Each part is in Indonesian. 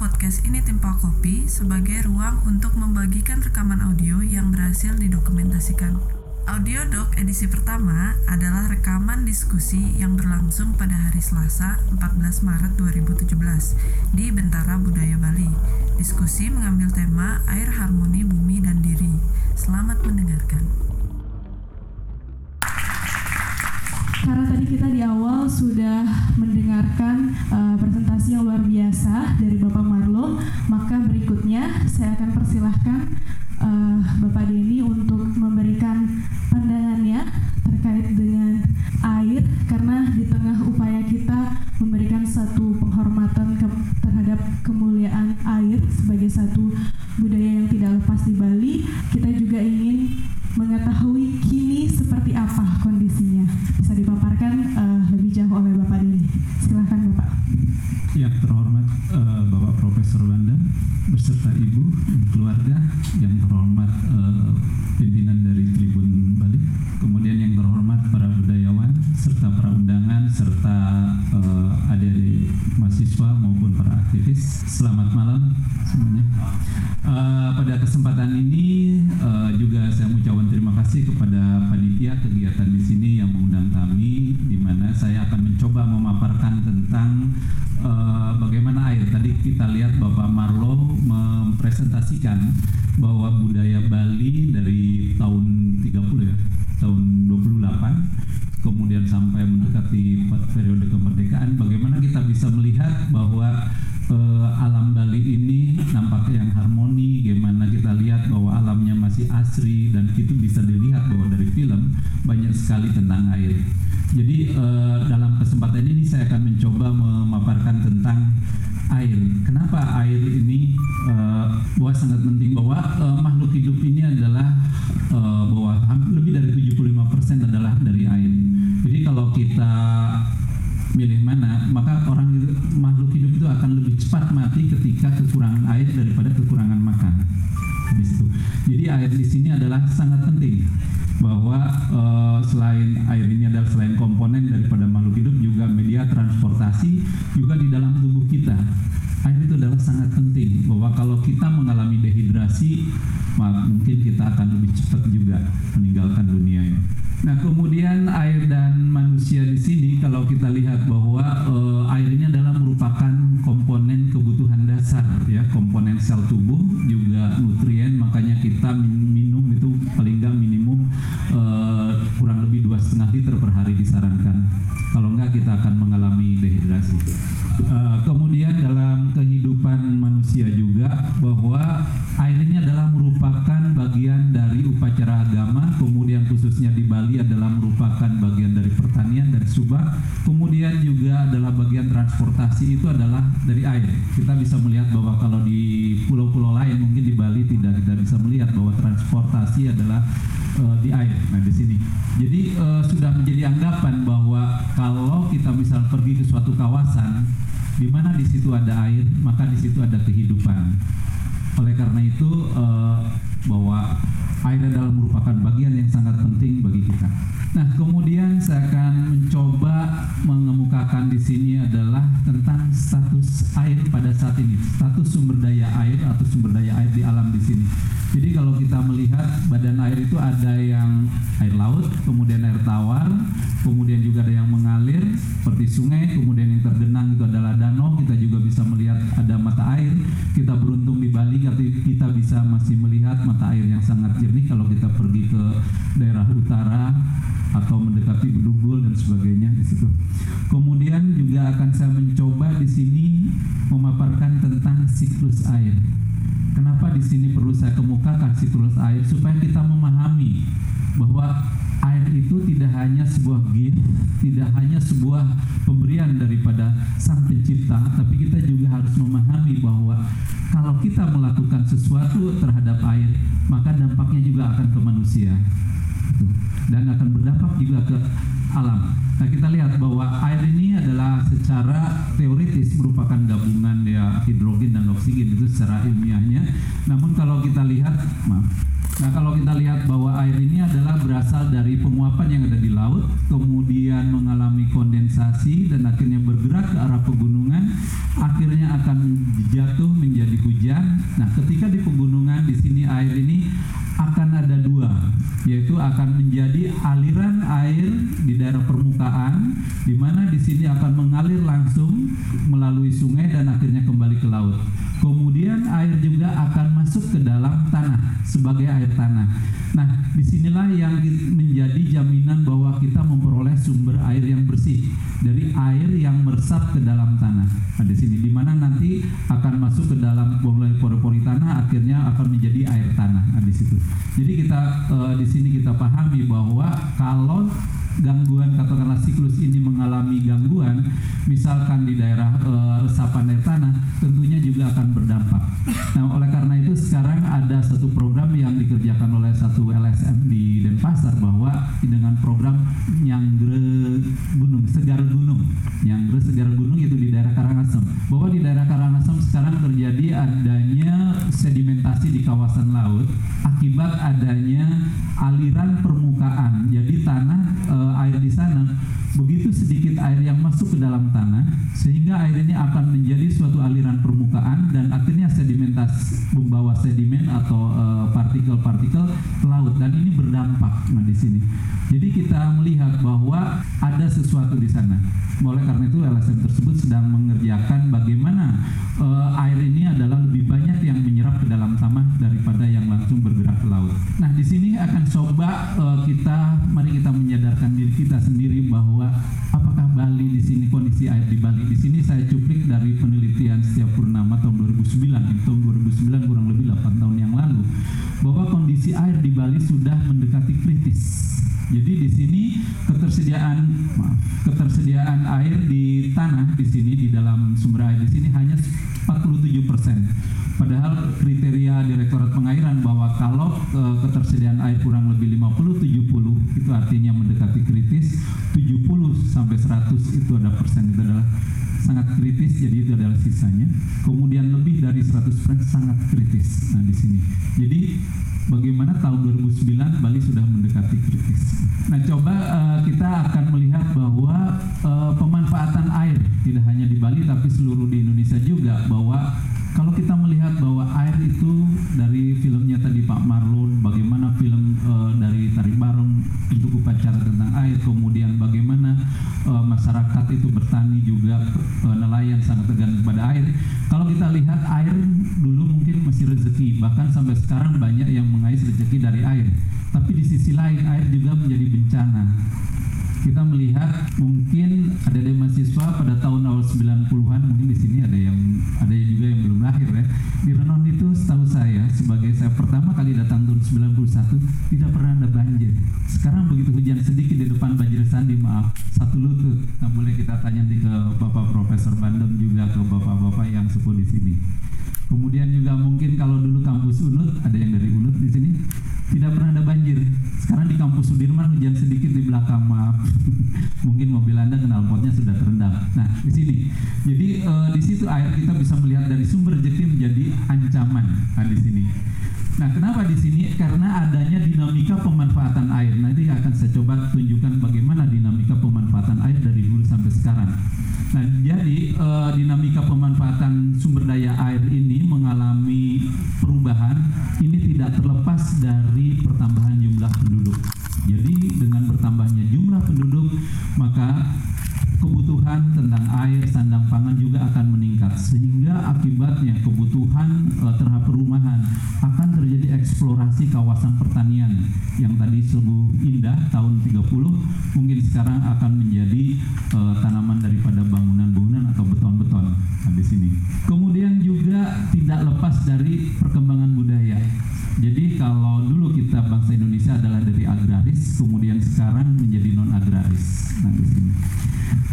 podcast ini Timpa Kopi sebagai ruang untuk membagikan rekaman audio yang berhasil didokumentasikan. Audio Doc edisi pertama adalah rekaman diskusi yang berlangsung pada hari Selasa 14 Maret 2017 di Bentara Budaya Bali. Diskusi mengambil tema air harmoni bumi dan diri. Selamat mendengarkan. Karena tadi kita di awal sudah mendengarkan uh, presentasi yang luar biasa dari Bapak Marlo, maka berikutnya saya akan persilahkan uh, Bapak Denny untuk memberikan pandangannya terkait dengan air. Karena di tengah upaya aktivis. Selamat malam semuanya. Uh, pada kesempatan ini uh, juga saya mengucapkan terima kasih kepada panitia kegiatan di sini yang mengundang kami, di mana saya akan mencoba memaparkan tentang uh, bagaimana air. Tadi kita lihat Bapak Marlo mempresentasikan bahwa budaya nampak yang harmoni, gimana kita lihat bahwa alamnya masih asri dan itu bisa dilihat bahwa dari film banyak sekali tentang air. Jadi uh, dalam kesempatan ini saya akan mencoba memaparkan tentang air. Kenapa air ini uh, bahwa sangat penting bahwa uh, makhluk hidup ini adalah uh, bahwa lebih dari 75% adalah dari juga di dalam tubuh kita. Air itu adalah sangat penting bahwa kalau kita mengalami dehidrasi, mungkin kita akan lebih cepat juga meninggalkan dunia ini. Nah, kemudian air dan manusia di sini kalau kita lihat bahwa uh, air adalah merupakan komponen kebutuhan dasar ya, komponen sel tubuh juga nutrien, makanya kita minum itu paling nggak minimum uh, kurang lebih dua setengah liter per hari disarankan. Kalau enggak kita akan dehidrasi. Uh, kemudian dalam kehidupan manusia juga bahwa air ini adalah merupakan bagian dari upacara agama, kemudian khususnya di Bali adalah merupakan bagian subak, kemudian juga adalah bagian transportasi itu adalah dari air. Kita bisa melihat bahwa kalau di pulau-pulau lain mungkin di Bali tidak kita bisa melihat bahwa transportasi adalah uh, di air. Nah di sini, jadi uh, sudah menjadi anggapan bahwa kalau kita misal pergi ke suatu kawasan di mana di situ ada air, maka di situ ada kehidupan. Oleh karena itu uh, bahwa air adalah merupakan bagian yang sangat penting bagi kita. Nah, kemudian saya akan mencoba mengemukakan di sini adalah tentang status air pada saat ini, status sumber daya air atau sumber daya air di alam di sini. Jadi kalau kita melihat badan air itu ada yang air laut, kemudian air tawar, kemudian juga ada yang mengalir seperti sungai, kemudian yang tergenang itu adalah danau. Kita juga bisa melihat ada mata air. Kita beruntung di Bali kita bisa masih melihat mata air yang sangat jernih kalau kita pergi ke daerah utara atau mendekati Bedugul dan sebagainya di situ. Kemudian juga akan saya mencoba di sini memaparkan tentang siklus air. Kenapa di sini perlu saya kemukakan siklus air supaya kita memahami bahwa air itu tidak hanya sebuah gift, tidak hanya sebuah pemberian daripada Sang Pencipta, tapi kita juga harus memahami bahwa kalau kita melakukan sesuatu terhadap air, maka dampaknya juga akan ke manusia dan akan berdampak juga ke alam. Nah kita lihat bahwa air ini adalah secara teoritis merupakan gabungan ya hidrogen dan oksigen itu secara ilmiahnya. Namun kalau kita lihat, maaf, Nah, kalau kita lihat bahwa air ini adalah berasal dari penguapan yang ada di laut, kemudian mengalami kondensasi dan akhirnya bergerak ke arah pegunungan, akhirnya akan jatuh menjadi hujan. Nah, ketika di pegunungan di sini air ini akan ada dua, yaitu akan menjadi aliran air di daerah permukaan, di mana di sini akan mengalir langsung melalui sungai dan akhirnya kembali ke laut. Kemudian air juga akan masuk ke dalam tanah sebagai air tanah. Nah, di sinilah yang menjadi jaminan bahwa kita memperoleh sumber air yang bersih dari air yang meresap ke dalam tanah. Nah, di sini di mana nanti akan masuk ke dalam pori-pori tanah, akhirnya akan menjadi air tanah. Nah, di situ. Jadi kita uh, di sini kita pahami bahwa kalau gangguan katakanlah siklus ini mengalami gangguan, misalkan di daerah e, resapan air tanah, tentunya juga akan berdampak. Nah, oleh karena itu sekarang ada satu program yang dikerjakan oleh satu LSM di Denpasar bahwa dengan program Nyangre Gunung, Segar Gunung, Nyangre Segar Gunung itu di daerah Karangasem. Bahwa di daerah Karangasem sekarang terjadi adanya sedimentasi di kawasan laut akibat adanya aliran permukaan. Jadi tanah e, air di sana begitu sedikit air yang masuk ke dalam tanah sehingga air ini akan menjadi suatu aliran permukaan dan akhirnya sedimentasi membawa sedimen atau partikel-partikel uh, ke laut dan ini berdampak nah di sini. Jadi kita melihat bahwa ada sesuatu di sana. Oleh karena itu LSM tersebut sedang mengerjakan bagaimana uh, air ini adalah lebih banyak yang menyerap ke dalam tanah daripada yang langsung bergerak ke laut. Nah, di sini akan coba uh, kita mari kita menyadarkan diri kita sendiri bahwa apakah Bali di sini kondisi air di Bali di sini saya cuplik dari penelitian Setiap Purnama tahun 2009 tahun 2009 kurang lebih 8 tahun yang lalu. Bahwa kondisi air di Bali sudah mendekati kritis. Jadi di sini ketersediaan maaf, ketersediaan air di tanah di sini di dalam sumber air di sini hanya 47 persen. Padahal kriteria Direktorat Pengairan bahwa kalau e, ketersediaan air kurang lebih 50-70 itu artinya mendekati kritis, 70 sampai 100 itu ada persen itu adalah sangat kritis jadi itu adalah sisanya. Kemudian lebih dari 100 persen sangat kritis. Nah di sini. Jadi bagaimana tahun 2009 Bali sudah mendekati kritis. Nah, coba uh, kita akan melihat bahwa uh, pemanfaatan air tidak hanya di Bali tapi seluruh di Indonesia juga bahwa kalau kita melihat bahwa air itu dari filmnya tadi Pak Marlon, bagaimana film uh, dari Tari Barong untuk upacara tentang air, kemudian bagaimana uh, masyarakat itu bertani juga uh, nelayan sangat tergantung pada air. Kalau kita lihat air dulu mungkin masih rezeki, bahkan sampai sekarang banyak yang mengais rezeki dari air. Tapi di sisi lain air juga menjadi bencana kita melihat mungkin ada dari mahasiswa pada tahun awal 90-an mungkin di sini ada yang ada juga yang belum lahir ya. Di Renon itu setahu saya sebagai saya pertama kali datang tahun 91 tidak pernah ada banjir. Sekarang begitu hujan sedikit di depan banjir sandi maaf satu lutut. Nah boleh kita tanya nanti ke Bapak Profesor Bandem juga ke Bapak-bapak yang sepuh di sini. Kemudian juga mungkin kalau dulu kampus Unut, ada yang dari Unut di sini, tidak pernah ada banjir. Sekarang di kampus Sudirman hujan sedikit di belakang, maaf. mungkin mobil Anda knalpotnya sudah terendam. Nah, di sini. Jadi e, di situ air kita bisa melihat dari sumber rezeki menjadi ancaman. Nah, di sini. Nah, kenapa di sini? Karena adanya dinamika pemanfaatan air. Nanti akan saya coba tunjukkan bagaimana dinamika pemanfaatan air dari dulu sampai sekarang. Nah, jadi e, dinamika pemanfaatan sumber daya air ini mengalami perubahan. Tidak terlepas dari pertambahan jumlah penduduk. Jadi dengan bertambahnya jumlah penduduk, maka kebutuhan tentang air, sandang pangan juga akan meningkat sehingga akibatnya kebutuhan e, terhadap perumahan akan terjadi eksplorasi kawasan pertanian yang tadi sungguh indah tahun 30 mungkin sekarang akan menjadi e, tanaman daripada bangunan-bangunan atau beton-beton di sini. Kemudian juga tidak lepas dari perkembangan budaya. Jadi kalau dulu kita bangsa Indonesia adalah dari agraris, kemudian sekarang menjadi non agraris. Nah di sini.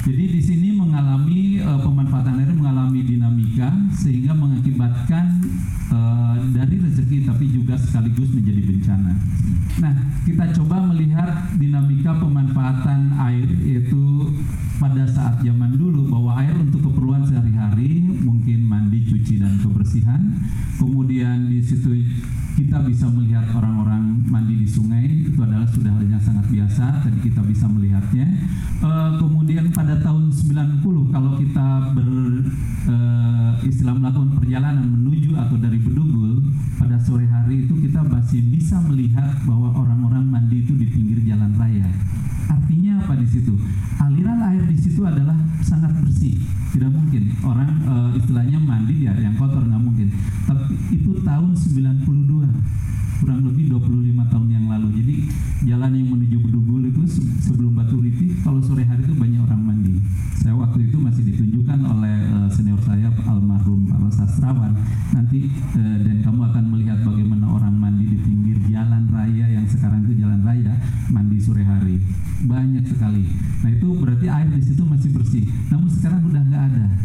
Jadi di sini mengalami uh, pemanfaatan air mengalami dinamika sehingga mengakibatkan uh, dari rezeki tapi juga sekaligus menjadi bencana. Nah, kita coba melihat dinamika pemanfaatan air yaitu pada saat zaman dulu bahwa air untuk keperluan sehari-hari mungkin mandi, cuci dan kebersihan. Kemudian di situ kita bisa melihat orang-orang mandi di sungai itu adalah sudah hal yang sangat biasa tadi kita bisa melihatnya. Uh, kemudian pada tahun 90 kalau kita ber uh, istilah melakukan perjalanan menuju atau dari Bedugul pada sore hari itu kita masih bisa melihat bahwa orang-orang mandi itu di pinggir jalan raya. Artinya apa di situ? Aliran air di situ adalah sangat bersih tidak mungkin. Orang uh, istilahnya mandi di air yang kotor nggak mungkin. Tapi itu tahun 92 kurang lebih 25 tahun yang lalu. Jadi jalan yang menuju Bedugul itu sebelum Batu Riti kalau sore hari itu banyak orang mandi. Saya waktu itu masih ditunjukkan oleh uh, senior saya almarhum Pak Sastrawan. Nanti uh, dan kamu akan melihat bagaimana orang mandi di pinggir jalan raya yang sekarang itu jalan raya mandi sore hari. Banyak sekali. Nah itu berarti air di situ masih bersih. Namun sekarang udah nggak ada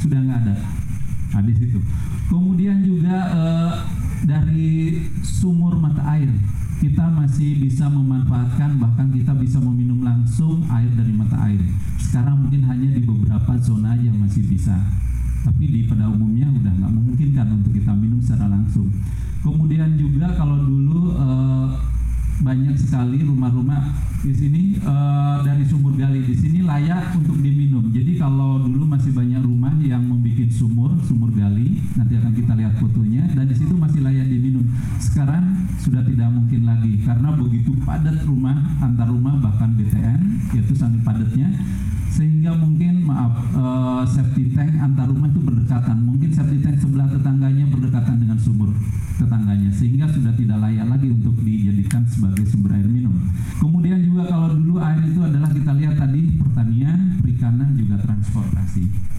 sudah nggak ada. Di situ kemudian juga uh, dari sumur mata air kita masih bisa memanfaatkan bahkan kita bisa meminum langsung air dari mata air. Sekarang mungkin hanya di beberapa zona aja masih bisa. Tapi di pada umumnya udah nggak memungkinkan untuk kita minum secara langsung. Kemudian juga kalau dulu uh, banyak sekali rumah-rumah di sini uh, dari sumur gali di sini layak untuk diminum. Jadi kalau dulu masih banyak rumah yang membuat sumur, sumur gali, nanti akan kita lihat fotonya dan di situ masih layak diminum. Sekarang sudah tidak mungkin lagi karena begitu padat rumah antar rumah bahkan BTN yaitu sangat padatnya sehingga mungkin maaf uh, safety tank antar rumah itu berdekatan mungkin safety tank sebelah tetangganya berdekatan dengan sumur tetangganya sehingga sudah tidak layak lagi untuk dijadikan sebagai sumber air minum kemudian juga kalau dulu air itu adalah kita lihat tadi pertanian perikanan juga transportasi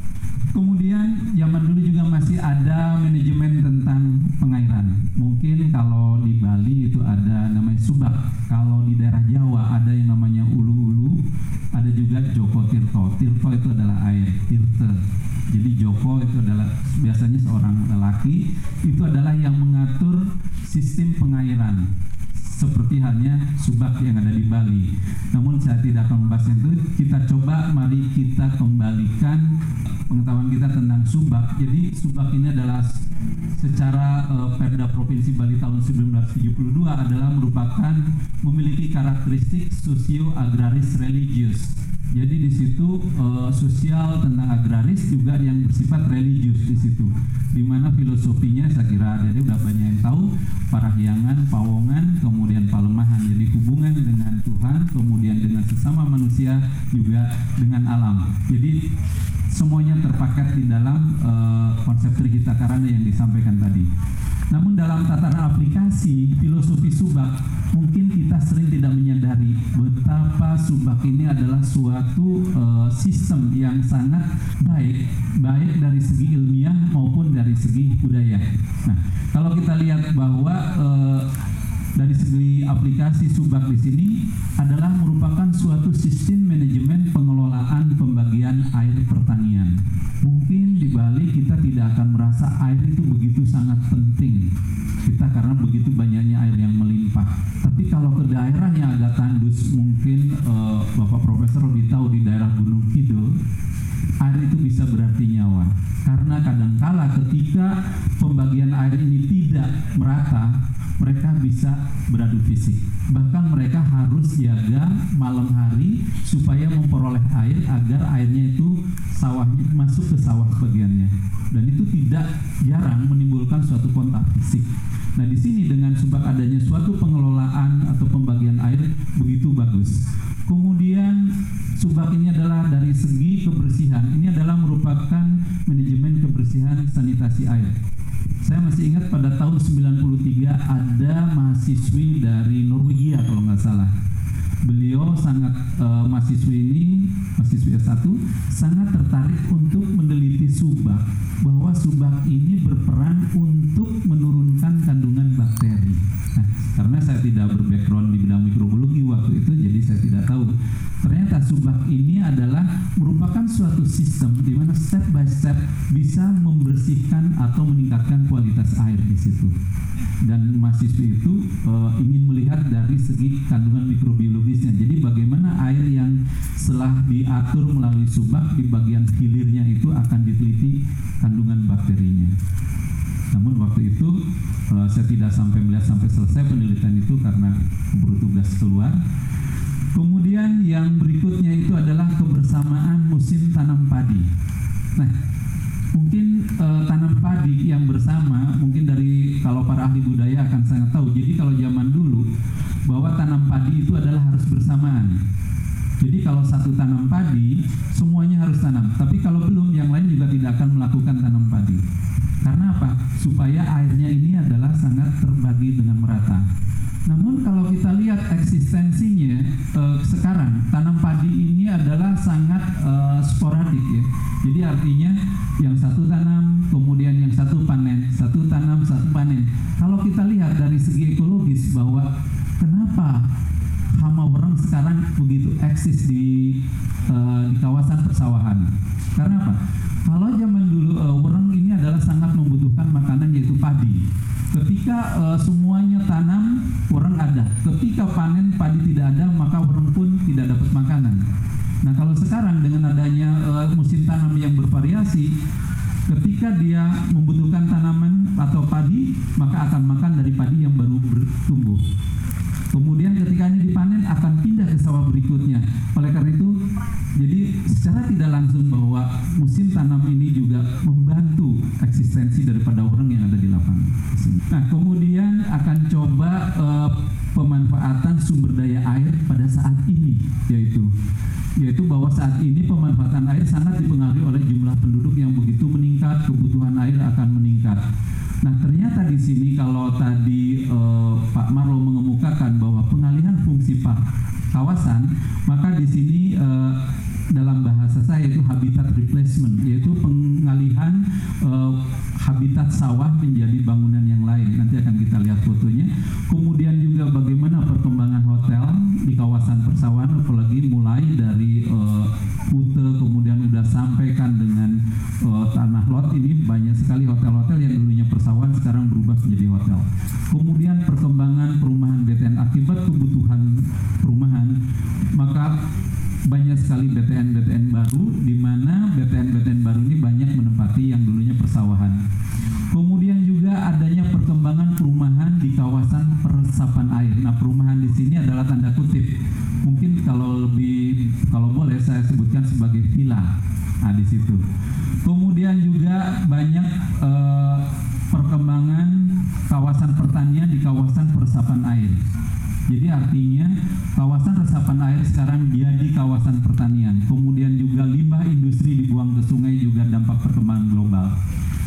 Kemudian zaman dulu juga masih ada manajemen tentang pengairan. Mungkin kalau di Bali itu ada namanya subak. Kalau di daerah Jawa ada yang namanya ulu-ulu. Ada juga Joko Tirto. Tirto itu adalah air, tirte. Jadi Joko itu adalah biasanya seorang lelaki itu adalah yang mengatur sistem pengairan seperti halnya subak yang ada di Bali. Namun saya tidak akan membahas itu. Kita coba mari kita kembalikan pengetahuan kita tentang subak. Jadi subak ini adalah secara uh, Perda Provinsi Bali tahun 1972 adalah merupakan memiliki karakteristik sosio agraris religius jadi di situ uh, sosial tentang agraris juga yang bersifat religius di situ. Di mana filosofinya saya kira jadi udah banyak yang tahu parahyangan, pawongan, kemudian palemahan. Jadi hubungan dengan Tuhan, kemudian dengan sesama manusia juga dengan alam. Jadi semuanya terpaket di dalam uh, konsep Trihita Karana yang disampaikan tadi. Namun dalam tataran aplikasi filosofi subak mungkin kita sering tidak menyadari betapa subak ini adalah suatu uh, sistem yang sangat baik baik dari segi ilmiah maupun dari segi budaya. Nah, kalau kita lihat bahwa uh, dari segi aplikasi subak di sini adalah merupakan suatu sistem manajemen pengelolaan pembagian air pertanian. Mungkin di Bali kita tidak akan merasa air itu begitu sangat penting. Beradu fisik. Bahkan mereka harus jaga malam hari supaya memperoleh air agar airnya itu sawahnya masuk ke sawah bagiannya. Dan itu tidak jarang menimbulkan suatu kontak fisik. Nah, di sini dengan sebab adanya suatu pengelolaan atau pembagian air begitu bagus. Kemudian subak ini adalah dari segi kebersihan. Ini adalah merupakan manajemen kebersihan sanitasi air. Saya masih ingat pada tahun 93 ada mahasiswi dari Norwegia kalau nggak salah. Beliau sangat uh, mahasiswi ini, mahasiswi S1 sangat tertarik untuk meneliti subak bahwa subak ini berperan untuk menurunkan kandungan bakteri. Nah, karena saya tidak berbackground di bidang mikrobiologi waktu itu, jadi saya tidak tahu. Ternyata subak ini adalah merupakan suatu sistem di mana step by step bisa membersihkan atau meningkatkan kualitas air di situ. Dan mahasiswi itu uh, ingin melihat dari segi kandungan mikrobiologisnya. Jadi bagaimana air yang setelah diatur melalui subak di bagian hilirnya itu akan diteliti kandungan bakterinya. Namun waktu itu uh, saya tidak sampai melihat sampai selesai penelitian itu karena keburu tugas keluar. Kemudian yang berikutnya itu adalah kebersamaan musim tanam padi. Nah, mungkin uh, tanam padi yang bersama mungkin dari kalau para ahli budaya akan sangat tahu. Jadi kalau zaman dulu bahwa tanam padi itu adalah harus bersamaan. Jadi kalau satu tanam padi semuanya harus tanam. Tapi kalau belum yang lain juga tidak akan melakukan tanam padi. Karena apa? Supaya airnya ini adalah sangat terbagi dengan merata. Namun kalau kita lihat eksistensinya eh, sekarang tanam padi ini adalah sangat eh, sporadik ya. Jadi artinya yang satu tanam kemudian yang satu panen, satu tanam satu panen. Kalau kita lihat dari segi ekologis bahwa kenapa hama wereng sekarang begitu eksis di uh, di kawasan persawahan. Karena apa? Kalau zaman dulu uh, wereng ini adalah sangat membutuhkan makanan yaitu padi. Ketika uh, semuanya tanam, wereng ada. Ketika panen padi tidak ada, maka wereng pun tidak dapat makanan. Nah, kalau sekarang dengan adanya uh, musim tanam yang bervariasi, ketika dia membutuhkan tanaman atau padi, maka akan makan dari padi yang baru bertumbuh. Kemudian ketika ini dipanen akan pindah ke sawah berikutnya. Oleh karena itu, jadi secara tidak langsung bahwa musim tanam ini juga membantu eksistensi daripada orang yang ada di lapangan. Nah, kemudian akan coba uh, pemanfaatan sumber daya air pada saat ini, yaitu yaitu bahwa saat ini pemanfaatan air sangat dipengaruhi oleh jumlah penduduk yang begitu meningkat, kebutuhan air akan meningkat. Nah, ternyata di sini kalau tadi eh, Pak Marlo mengemukakan bahwa pengalihan fungsi Pak kawasan, maka di sini eh, dalam bahasa saya itu habitat replacement, yaitu pengalihan eh, habitat sawah menjadi bangunan yang lain. Nanti akan kita lihat fotonya. Kemudian juga bagaimana perkembangan hotel di kawasan persawahan, apalagi mulai dari uh, kemudian sudah sampaikan dengan uh, tanah lot ini banyak sekali hotel-hotel yang dulunya persawahan sekarang berubah menjadi hotel. Kemudian perkembangan perumahan BTN akibat kebutuhan perumahan, maka banyak sekali BTN-BTN baru di mana BTN-BTN baru ini banyak menempati yang dulunya persawahan. Kemudian juga adanya perkembangan perumahan di kawasan peresapan air. Nah, perumahan di sini adalah tanda kutip. Mungkin kalau lebih kalau boleh saya sebutkan sebagai villa. Nah, di situ. Kemudian kawasan pertanian. Kemudian juga limbah industri dibuang ke sungai juga dampak perkembangan global.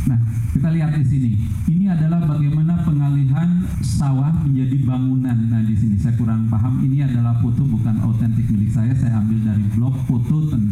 Nah, kita lihat di sini. Ini adalah bagaimana pengalihan sawah menjadi bangunan. Nah, di sini saya kurang paham. Ini adalah foto bukan autentik milik saya. Saya ambil dari blog foto tentang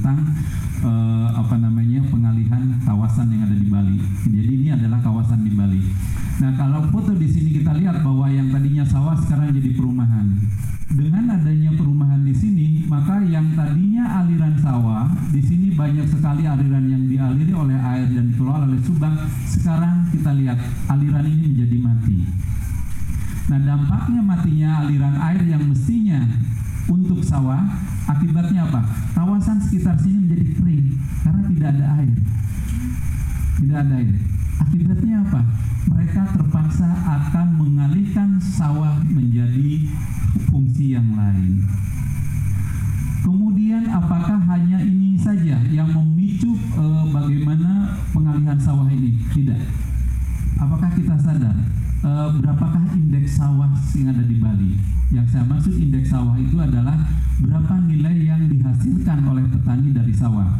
berapakah indeks sawah yang ada di Bali? Yang saya maksud indeks sawah itu adalah berapa nilai yang dihasilkan oleh petani dari sawah.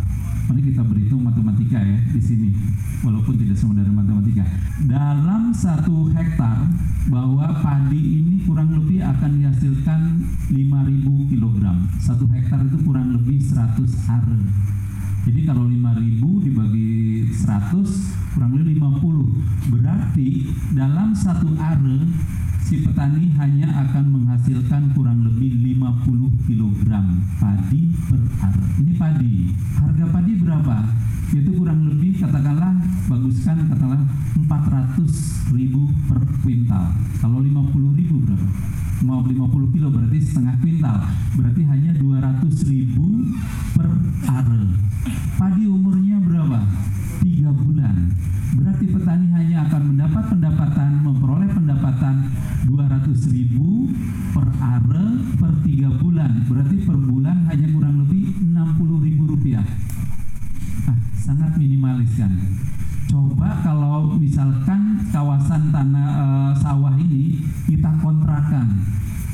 Mari kita berhitung matematika ya di sini, walaupun tidak semua dari matematika. Dalam satu hektar bahwa padi ini kurang lebih akan dihasilkan 5.000 kg. Satu hektar itu kurang lebih 100 are. Jadi kalau 5000 dibagi 100 kurang lebih 50. Berarti dalam satu are si petani hanya akan menghasilkan kurang lebih 50 kg padi per are. Ini padi. Harga padi berapa? Itu kurang lebih katakanlah baguskan katakanlah 400 ribu per kuintal. Kalau 50 ribu berapa? mau 50 kilo berarti setengah kuintal. Berarti hanya 200 ribu per are padi umurnya berapa? 3 bulan. Berarti petani hanya akan mendapat pendapatan memperoleh pendapatan 200 ribu per are per 3 bulan. Berarti per bulan hanya kurang lebih 60 ribu rupiah. Ah, sangat minimalis kan? Coba kalau misalkan kawasan tanah e, sawah ini kita kontrakan.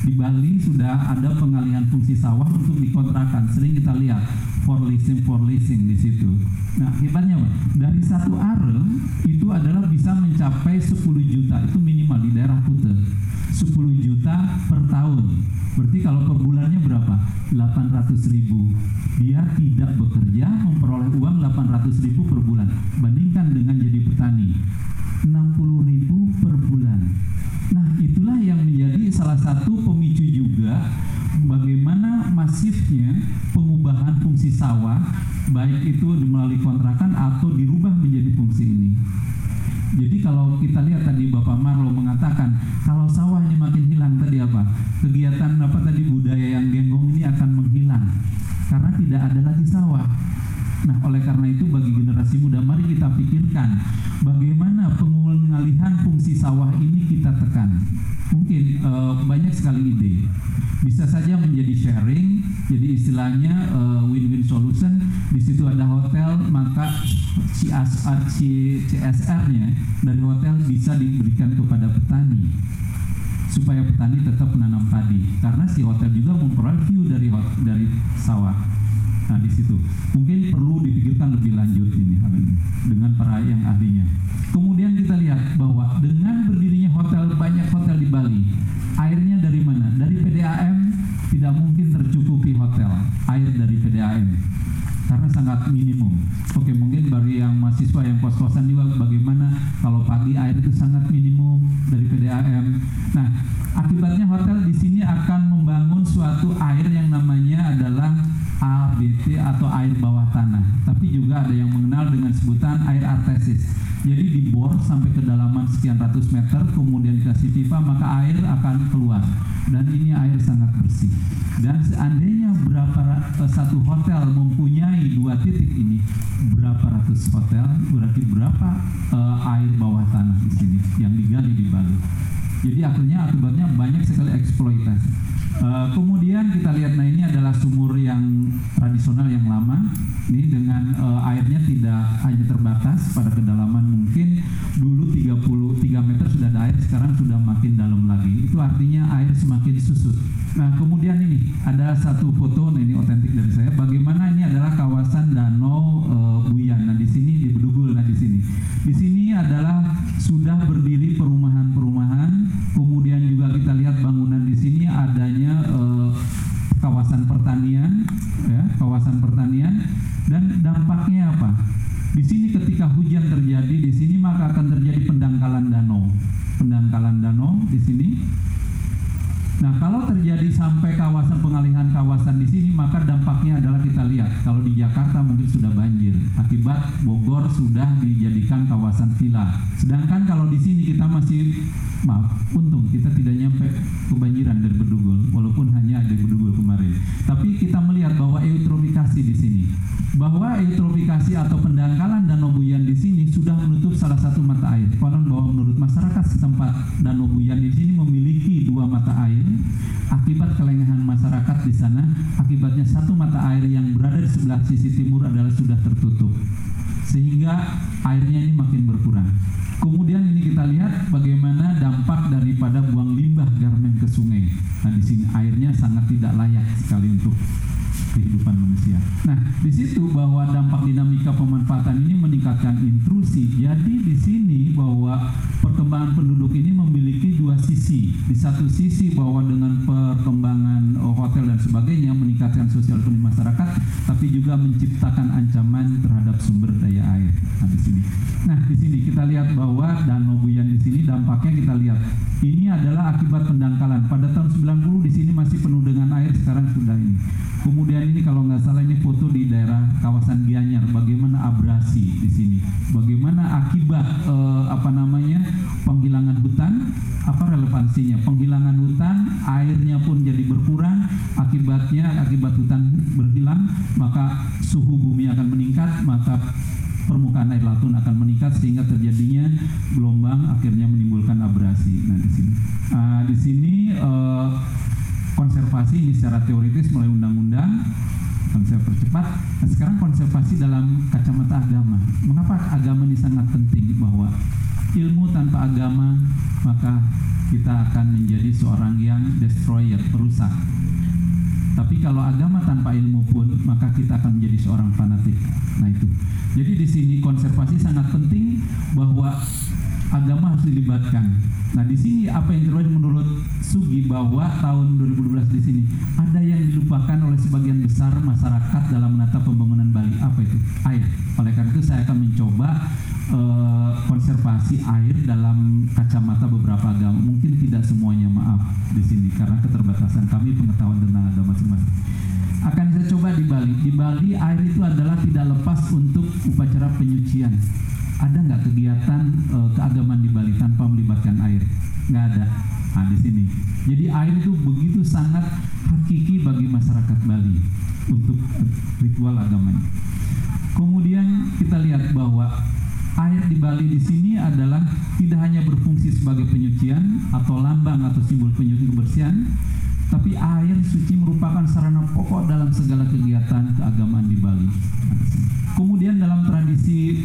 Di Bali sudah ada pengalihan fungsi sawah untuk dikontrakan. Sering kita lihat for leasing for leasing di situ. Nah akibatnya apa dari satu are itu adalah bisa mencapai 10 juta. Itu minimal di daerah Kute. 10 juta per tahun berarti kalau per bulannya berapa? 800 ribu. Dia tidak bekerja memperoleh uang 800 ribu per bulan. Bandingkan dengan jadi petani 60 ribu per bulan. Nah itulah yang menjadi salah satu pemicu juga bagaimana masifnya pengubahan fungsi sawah baik itu melalui kontrakan atau dirubah menjadi fungsi ini jadi kalau kita lihat tadi Bapak Marlo mengatakan kalau sawah ini makin hilang tadi apa? Kegiatan apa tadi budaya yang genggong ini akan menghilang karena tidak ada lagi sawah. Nah, oleh karena itu bagi generasi muda mari kita pikirkan bagaimana pengalihan fungsi sawah ini kita tekan. Mungkin uh, banyak sekali ide. Bisa saja menjadi sharing, jadi istilahnya uh, win-win solution. Di situ ada hotel, maka CSR-nya dari hotel bisa diberikan kepada petani supaya petani tetap menanam padi karena si hotel juga memperoleh view dari dari sawah. Nah di situ mungkin perlu dipikirkan lebih lanjut ini hal ini dengan para yang ahlinya. Kemudian kita lihat bahwa dengan berdirinya hotel banyak hotel di Bali, airnya dari mana? Dari PDAM tidak mungkin tercukupi hotel air dari PDAM karena sangat minimum. Oke, mungkin bagi yang mahasiswa yang kos-kosan juga bagaimana kalau pagi air itu sangat minimum dengan sebutan air artesis. Jadi dibor sampai kedalaman sekian ratus meter, kemudian dikasih pipa, maka air akan keluar. Dan ini air sangat bersih. Dan seandainya berapa satu hotel mempunyai dua titik ini, berapa ratus hotel, berarti berapa uh, air bawah tanah di sini yang digali di Bali. Jadi akhirnya akibatnya banyak sekali eksploitasi. Uh, kemudian kita lihat nah ini adalah sumur yang tradisional yang lama. Ini dengan uh, airnya tidak hanya terbatas pada kedalaman mungkin dulu 33 meter sudah ada air, sekarang sudah makin dalam lagi. Itu artinya air semakin susut. Nah, kemudian ini ada satu foto, nah ini otentik dari saya. Bagaimana ini adalah kawasan Danau uh, dan dampaknya apa? Di sini ketika hujan terjadi di sini maka akan terjadi pendangkalan danau. Pendangkalan danau di sini Nah, kalau terjadi sampai kawasan pengalihan kawasan di sini, maka dampaknya adalah kita lihat. Kalau di Jakarta mungkin sudah banjir, akibat Bogor sudah dijadikan kawasan villa. Sedangkan kalau di sini kita masih, maaf, untung kita tidak nyampe kebanjiran dari Bedugul, walaupun hanya ada Bedugul kemarin. Tapi kita melihat bahwa eutrofikasi di sini, bahwa eutrofikasi atau pendangkalan Danau Buyan di sini sudah menutup salah satu mata air. Konon bahwa menurut masyarakat setempat Danau Buyan di sini memiliki dua mata air akibat kelengahan masyarakat di sana. Akibatnya satu mata air yang berada di sebelah sisi timur adalah sudah tertutup sehingga airnya ini makin berkurang. Kemudian ini kita lihat bagaimana dampak daripada buang limbah garmen ke sungai. Nah di sini airnya sangat tidak layak sekali untuk kehidupan manusia. Nah, di situ bahwa dampak dinamika pemanfaatan ini meningkatkan intrusi. Jadi di sini bahwa perkembangan penduduk ini memiliki dua sisi. Di satu sisi bahwa dengan perkembangan hotel dan sebagainya meningkatkan sosial ekonomi masyarakat, tapi juga menciptakan ancaman terhadap sumber daya air. Nah, di sini. Nah, di sini kita lihat bahwa Danau sini dampaknya kita lihat ini adalah akibat pendangkalan. Pada tahun 90 di sini masih penuh dengan air, sekarang sudah ini. Kemudian ini kalau nggak salah ini foto di daerah kawasan Gianyar, bagaimana abrasi di sini, bagaimana akibat eh, apa namanya penghilangan hutan, apa relevansinya? Penghilangan hutan, airnya pun jadi berkurang, akibatnya akibat hutan berhilang, maka suhu bumi akan meningkat, maka permukaan air laut akan meningkat sehingga terjadinya gelombang akhirnya menimbulkan abrasi. Nah di sini, uh, di sini uh, konservasi ini secara teoritis melalui undang-undang konsep percepat. Nah, sekarang konservasi dalam kacamata agama. Mengapa agama ini sangat penting bahwa ilmu tanpa agama maka kita akan menjadi seorang yang destroyer, perusak. Tapi kalau agama tanpa ilmu pun maka kita akan menjadi seorang fanatik. Nah itu. Jadi di sini konservasi sangat penting bahwa agama harus dilibatkan. Nah, di sini apa yang terjadi menurut Sugi bahwa tahun 2012 di sini ada yang dilupakan oleh sebagian besar masyarakat dalam menata pembangunan Bali. Apa itu? Air. Oleh karena itu saya akan mencoba uh, konservasi air dalam kacamata beberapa agama. Mungkin tidak semuanya, maaf di sini karena keterbatasan kami pengetahuan tentang agama masing-masing akan saya coba di Bali. Di Bali air itu adalah tidak lepas untuk upacara penyucian ada nggak kegiatan uh, keagamaan di Bali tanpa melibatkan air? Nggak ada. Nah, di sini. Jadi air itu begitu sangat hakiki bagi masyarakat Bali untuk ritual agamanya. Kemudian kita lihat bahwa air di Bali di sini adalah tidak hanya berfungsi sebagai penyucian atau lambang atau simbol penyuci kebersihan, tapi air suci merupakan sarana pokok dalam segala kegiatan keagamaan di Bali. Kemudian dalam tradisi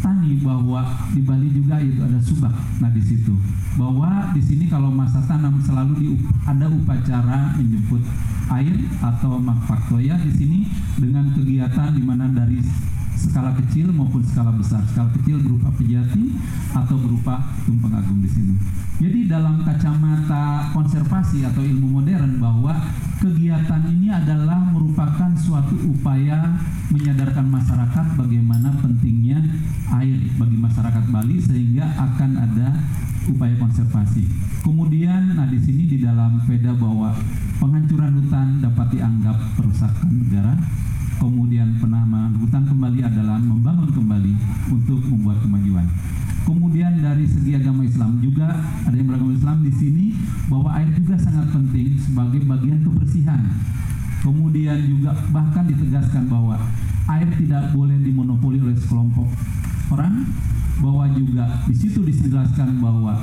tani bahwa di Bali juga itu ada subak. Nah di situ bahwa di sini kalau masa tanam selalu di, ada upacara menjemput air atau makfaktoya di sini dengan kegiatan di mana dari skala kecil maupun skala besar. Skala kecil berupa pejati atau berupa tumpeng agung di sini. Jadi dalam kacamata konservasi atau ilmu modern bahwa kegiatan ini adalah merupakan suatu upaya menyadarkan masyarakat bagaimana pentingnya air bagi masyarakat Bali sehingga akan ada upaya konservasi. Kemudian nah di sini di dalam Veda bahwa penghancuran hutan dapat dianggap perusakan negara kemudian penanaman hutan kembali adalah membangun kembali untuk membuat kemajuan. Kemudian dari segi agama Islam juga ada yang beragama Islam di sini bahwa air juga sangat penting sebagai bagian kebersihan. Kemudian juga bahkan ditegaskan bahwa air tidak boleh dimonopoli oleh sekelompok orang, bahwa juga di situ dijelaskan bahwa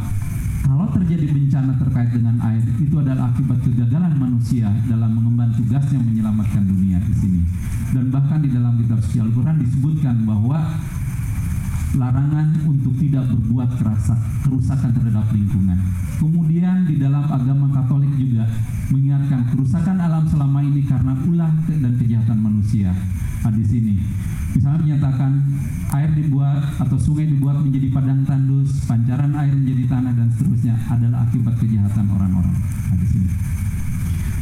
kalau terjadi bencana terkait dengan air itu adalah akibat kegagalan manusia dalam mengemban tugasnya menyelamatkan dunia di sini. Dan bahkan di dalam kitab suci Al-Qur'an disebutkan bahwa larangan untuk tidak berbuat kerasa, kerusakan terhadap lingkungan. Kemudian di dalam agama Katolik juga mengingatkan kerusakan alam selama ini karena ulah dan kejahatan manusia. Nah, di sini misalnya menyatakan air dibuat atau sungai dibuat menjadi padang tandus, pancaran air menjadi tanah dan seterusnya adalah akibat kejahatan orang-orang. Nah, di sini.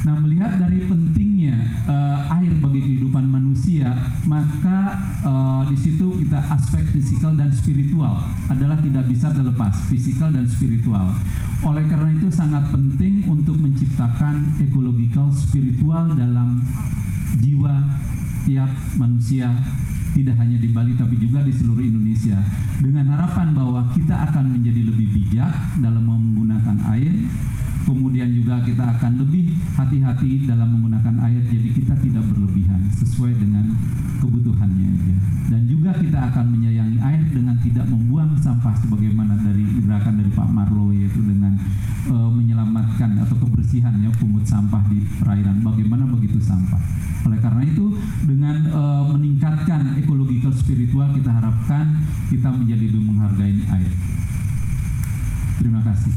Nah, melihat dari pentingnya uh, air bagi kehidupan manusia, maka uh, di situ kita aspek fisikal dan spiritual adalah tidak bisa terlepas, fisikal dan spiritual. Oleh karena itu sangat penting untuk menciptakan ekological spiritual dalam jiwa tiap manusia tidak hanya di Bali tapi juga di seluruh Indonesia dengan harapan bahwa kita akan menjadi lebih bijak dalam menggunakan air kemudian juga kita akan lebih hati-hati dalam menggunakan air jadi kita tidak berlebihan sesuai dengan kebutuhannya aja. Dan juga kita akan menyayangi air dengan tidak membuang sampah sebagaimana dari gerakan dari Pak Marlo yaitu dengan e, menyelamatkan atau kebersihannya pungut sampah di perairan. Bagaimana begitu sampah? Oleh karena itu dengan e, meningkatkan ekological spiritual kita harapkan kita menjadi lebih menghargai air. Terima kasih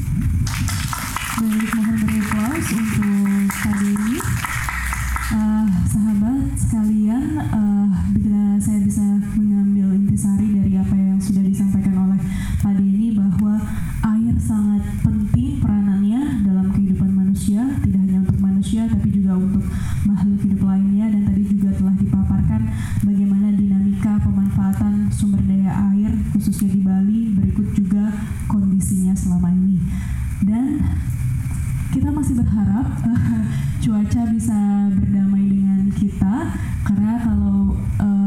Baik, mohon beri aplaus untuk Pak Denny. Uh, sahabat sekalian, uh, bila saya bisa mengambil intisari dari apa yang sudah disampaikan oleh Pak Denny bahwa air sangat penting peranannya dalam kehidupan manusia, tidak hanya untuk manusia tapi juga untuk makhluk hidup lainnya dan tadi juga telah dipaparkan bagaimana dinamika pemanfaatan sumber daya air khususnya di Bali berikut juga kondisinya selama ini. Dan masih berharap cuaca bisa berdamai dengan kita. Karena kalau uh,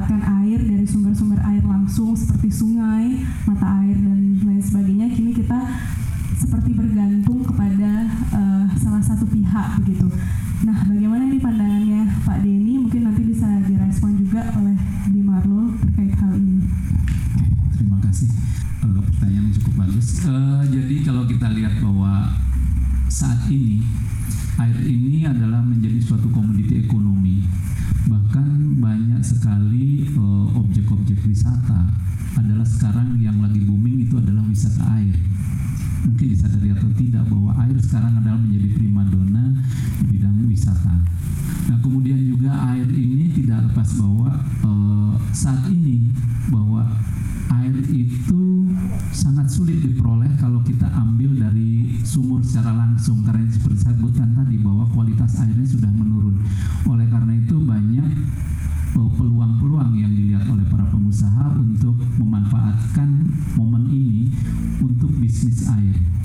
memanfaatkan air dari sumber-sumber air langsung seperti sungai, mata air dan lain sebagainya kini kita seperti bergantung kepada uh, salah satu pihak begitu. Nah, bagaimana ini pandangannya Pak Denny? Mungkin nanti bisa direspon juga oleh Di Marlo terkait hal ini. Terima kasih. Uh, pertanyaan cukup bagus. Uh, jadi kalau kita lihat bahwa saat ini air ini adalah menjadi suatu komoditi ekonomi. Bahkan banyak sekali objek-objek wisata adalah sekarang yang lagi booming itu adalah wisata air mungkin disadari atau tidak bahwa air sekarang adalah menjadi primadona di bidang wisata. Nah kemudian juga air ini tidak lepas bahwa uh, saat ini bahwa air itu sangat sulit diperoleh kalau kita ambil dari sumur secara langsung karena seperti saya sebutkan tadi bahwa kualitas airnya sudah menurun. Oleh karena itu banyak peluang-peluang yang dilihat oleh para pengusaha untuk memanfaatkan momen ini untuk bisnis air.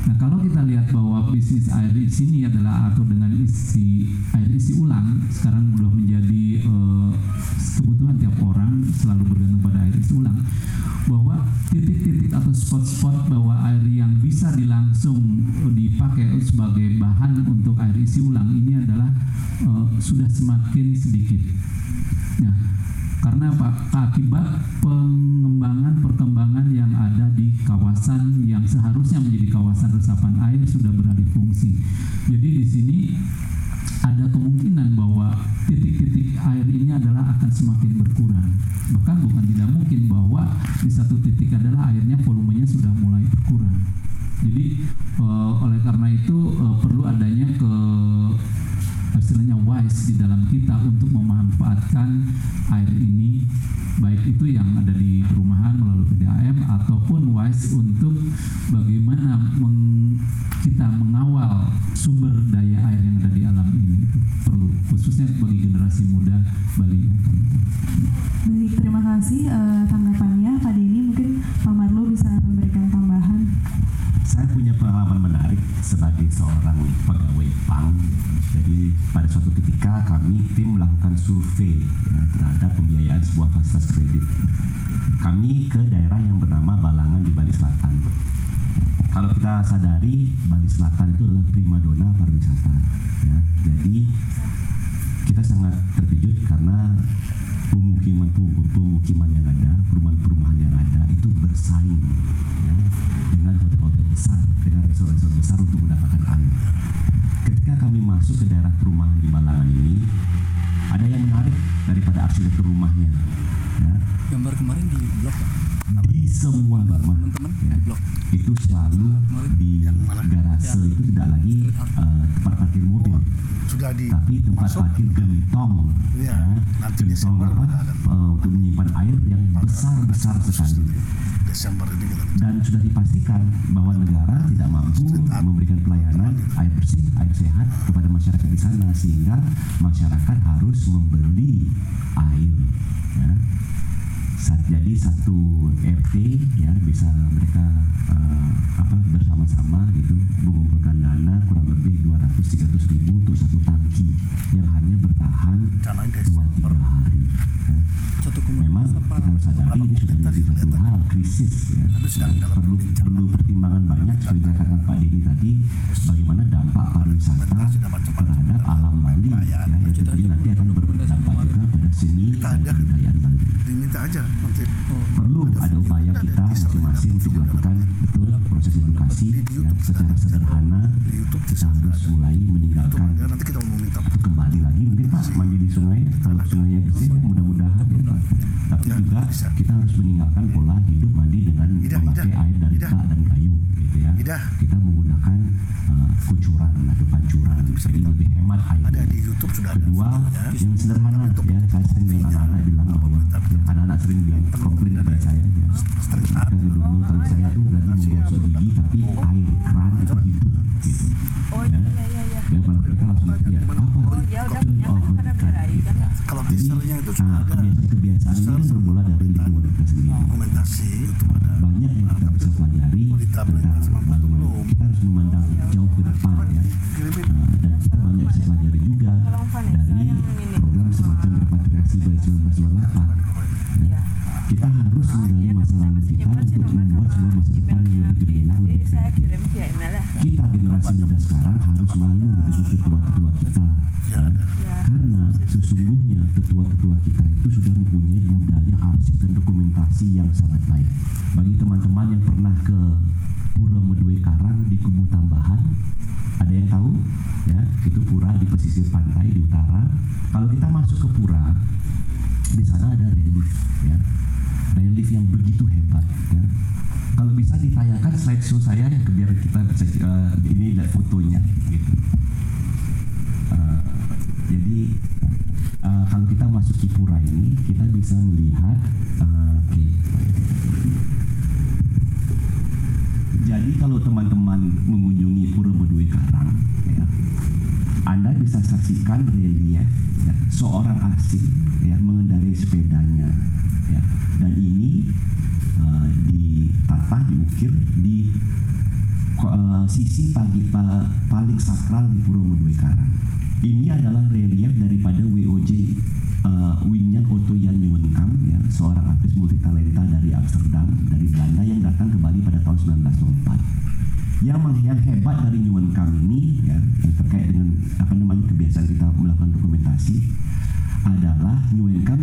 Nah, kalau kita lihat bahwa bisnis air di sini adalah atau dengan isi air isi ulang sekarang sudah menjadi uh, kebutuhan tiap orang selalu bergantung pada air isi ulang bahwa titik-titik atau spot-spot bahwa air yang bisa dilangsung dipakai sebagai bahan untuk air isi ulang ini adalah uh, sudah semakin sedikit. Nah, karena apa? Akibat pengembangan perkembangan yang ada di kawasan yang seharusnya menjadi kawasan resapan air sudah beralih fungsi. Jadi di sini ada kemungkinan bahwa titik-titik air ini adalah akan semakin berkurang. Bahkan bukan tidak mungkin bahwa di satu titik adalah airnya volumenya sudah mulai berkurang. Jadi uh, oleh karena itu uh, perlu adanya ke istilahnya wise di dalam kita untuk memanfaatkan air ini baik itu yang ada di perumahan melalui PDAM ataupun wise untuk bagaimana meng, kita mengawal sumber daya air yang ada di alam ini itu perlu khususnya bagi generasi muda Bali yang Baik, terima kasih uh, tanggapannya Pak Denny. Mungkin Pak Marlo bisa memberikan tambahan. Saya punya pengalaman menarik sebagai seorang pegawai bank. Jadi pada suatu ketika kami tim melakukan survei ya, terhadap pembiayaan sebuah fasilitas kredit. Kami ke daerah yang bernama Balangan di Bali Selatan. Kalau kita sadari Bali Selatan itu adalah primadona pariwisata. Ya. Jadi kita sangat terkejut karena pemukiman pemukiman yang ada, perumahan-perumahan yang ada itu bersaing besar, dengan resort-resort besar untuk mendapatkan air. Ketika kami masuk ke daerah perumahan di Balangan ini, ada yang menarik daripada arsitektur rumahnya. Ya, gambar kemarin di blog di semua rumah teman-teman ya, di blog. Itu selalu di garase itu tidak lagi eh, tempat parkir mobil sudah di tapi tempat masuk. parkir gentong Iya, ya, nanti Desember apa eh, untuk menyimpan air yang besar besar sekali. Desember ini kita dan sudah dipastikan bahwa negara tidak mampu memberikan pelayanan air bersih, air sehat kepada masyarakat di sana sehingga masyarakat harus membeli air. Ya. Saat jadi satu RT ya bisa mereka eh, apa bersama-sama gitu mengumpulkan dana kurang lebih 200-300 ribu untuk satu tangki yang hanya bertahan dua tiga hari. ya. satu Memang kita harus sadari ini sudah menjadi satu hal krisis ya. Perlu perlu pertimbangan banyak seperti dikatakan Pak Denny tadi bagaimana dampak pariwisata terhadap alam Bali ya, yang tentunya nanti akan berdampak juga pada seni dan kebudayaan Bali. diminta aja Perlu ada upaya kita masing-masing untuk melakukan betul proses edukasi ya, secara sederhana kita harus mulai meninggalkan atau kembali lagi mungkin Pak mandi di sungai kalau sungainya bersih mudah-mudahan ya, Pak. tapi juga kita harus meninggalkan pola hidup mandi dengan memakai air dari tak dan kayu gitu ya. Kita menggunakan uh, kucuran atau pancuran. Jadi lebih hemat air ada di YouTube sudah kedua yang sederhana ya saya sering dengan anak-anak bilang bahwa anak-anak sering bilang komplain saya ya karena dulu kalau saya tuh lagi menggosok gigi tapi air keran itu hidup gitu Oh ya iya iya iya. ya kalau langsung ya apa Oh udah kalau teasernya itu sudah ada kebiasaan-kebiasaan ini bermula dari lingkungan kita sendiri dokumentasi YouTube ada banyak yang kita bisa pelajari tentang bagaimana kita harus memandang jauh ke depan ya Nah, dan kita banyak bisa pelajari juga dari program semacam repatriasi Bali 1998 ya. Kita harus menggali masa lalu kita untuk membuat sebuah masa depan yang lebih gemilang lebih ya. kita generasi muda sekarang harus malu dengan tetua-tetua kita. Ya. karena sesungguhnya tetua-tetua kita itu sudah mempunyai budaya arsip dan dokumentasi yang sangat baik. Bagi teman-teman yang pernah ke Pura Medue Karang di Kubu Tambahan ada yang tahu? Ya itu pura di pesisir pantai di utara. Kalau kita masuk ke pura di sana ada ya relief begitu hebat ya kalau bisa ditayangkan slideshow saya ya biar kita eh, ini lihat fotonya gitu. Eh, jadi eh, kalau kita masuk pura ini kita bisa melihat eh, oke. jadi kalau teman-teman mengunjungi Pura Medue Karang ya, anda bisa saksikan relief ya, seorang asing ya mengendarai sepedanya ya diukir di uh, sisi pagi pa- paling sakral di Pura Karang. Ini adalah relief daripada WOJ uh, Winyan Otto Jan Nieuwenkam ya seorang artis multitalenta dari Amsterdam dari Belanda yang datang ke Bali pada tahun 1904 yang yang hebat dari Nieuwenkam ini ya yang terkait dengan apa namanya kebiasaan kita melakukan dokumentasi adalah Nieuwenkam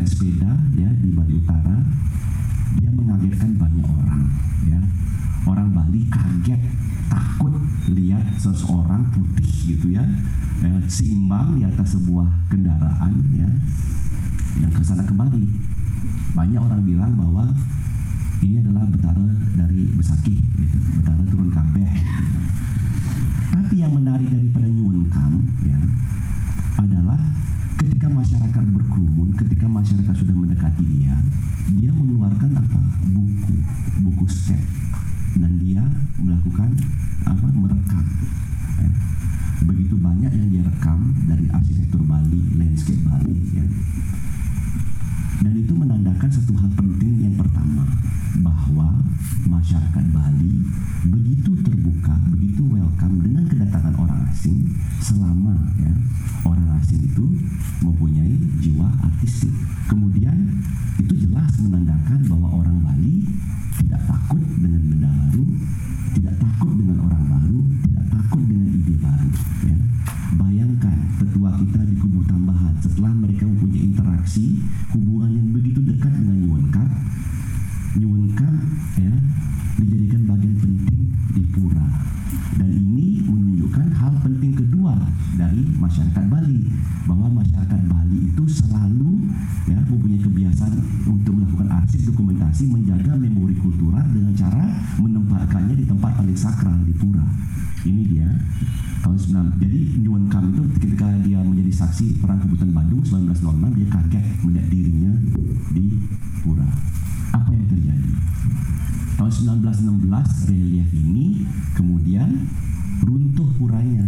naik sepeda ya di Bali Utara. Dia mengagetkan banyak orang ya. Orang Bali kaget takut lihat seseorang putih gitu ya. Eh, seimbang di atas sebuah kendaraan ya. Yang ke sana kembali banyak orang bilang bahwa ini adalah betara dari Besaki bahwa masyarakat Bali itu selalu ya mempunyai kebiasaan untuk melakukan arsip dokumentasi menjaga memori kultural dengan cara menempatkannya di tempat paling sakral di pura. Ini dia tahun 9 jadi Yuan Kam itu ketika dia menjadi saksi perang kebutuhan Bandung 1906 dia kaget melihat dirinya di pura. Apa yang terjadi? Tahun 1916 relief ini kemudian runtuh puranya.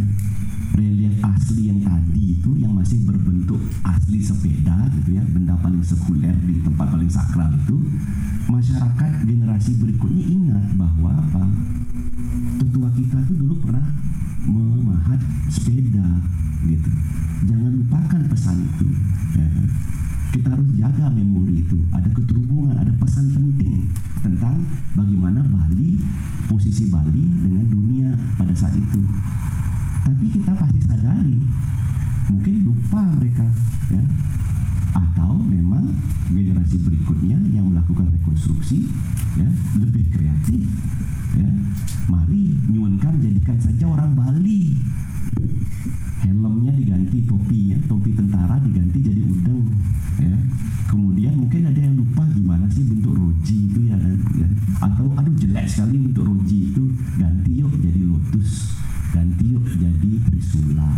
Relief asli yang tadi itu yang masih berbentuk asli sepeda gitu ya benda paling sekuler di tempat paling sakral itu masyarakat generasi berikutnya ingat bahwa apa? Tetua kita itu dulu pernah memahat sepeda gitu. Jangan lupakan pesan itu ya kan? Kita harus jaga memori itu. Ada keterhubungan ada pesan penting tentang bagaimana Bali posisi Bali dengan dunia pada saat itu. Tapi kita pasti sadari mungkin lupa mereka ya. Atau memang generasi berikutnya yang melakukan rekonstruksi ya lebih kreatif ya. Mari nyuunkan jadikan saja orang Bali helmnya diganti topinya topi tentara diganti jadi udeng ya. Kemudian mungkin ada yang lupa gimana sih bentuk roji itu ya, ya. atau aduh jelek sekali bentuk roji itu. Ganti yuk jadi lotus ganti yuk jadi trisula.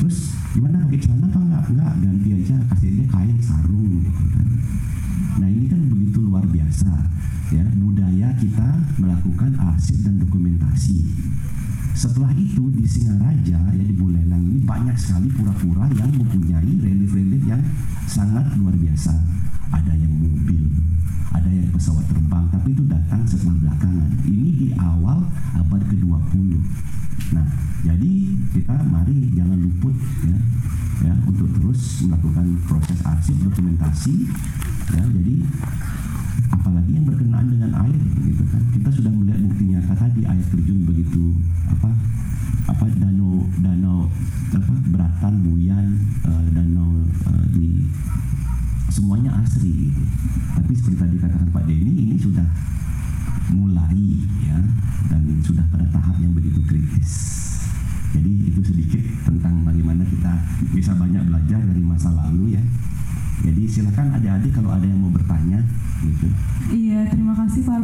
Terus gimana pakai celana apa enggak? Enggak ganti aja kasih dia kain sarung gitu kan. Nah ini kan begitu luar biasa ya. Budaya kita melakukan arsip dan dokumentasi setelah itu di Singaraja ya di Buleleng ini banyak sekali pura-pura yang mempunyai relief-relief yang sangat luar biasa. Ada yang mobil ada yang pesawat terbang tapi itu datang setelah belakangan. Ini di awal abad ke-20 nah jadi kita mari jangan luput ya ya untuk terus melakukan proses arsip dokumentasi ya jadi apalagi yang berkenaan dengan air gitu kan. Kita sudah melihat bukti nyata tadi air terjun begitu apa apa danau danau apa beratan buyan uh, danau uh, di semuanya asri gitu. tapi seperti tadi katakan Pak Denny ini sudah mulai ya dan sudah pada tahap yang begitu kritis. Jadi itu sedikit tentang bagaimana kita bisa banyak belajar dari masa lalu ya jadi silakan adik-adik kalau ada yang mau bertanya gitu. Iya, terima kasih Pak.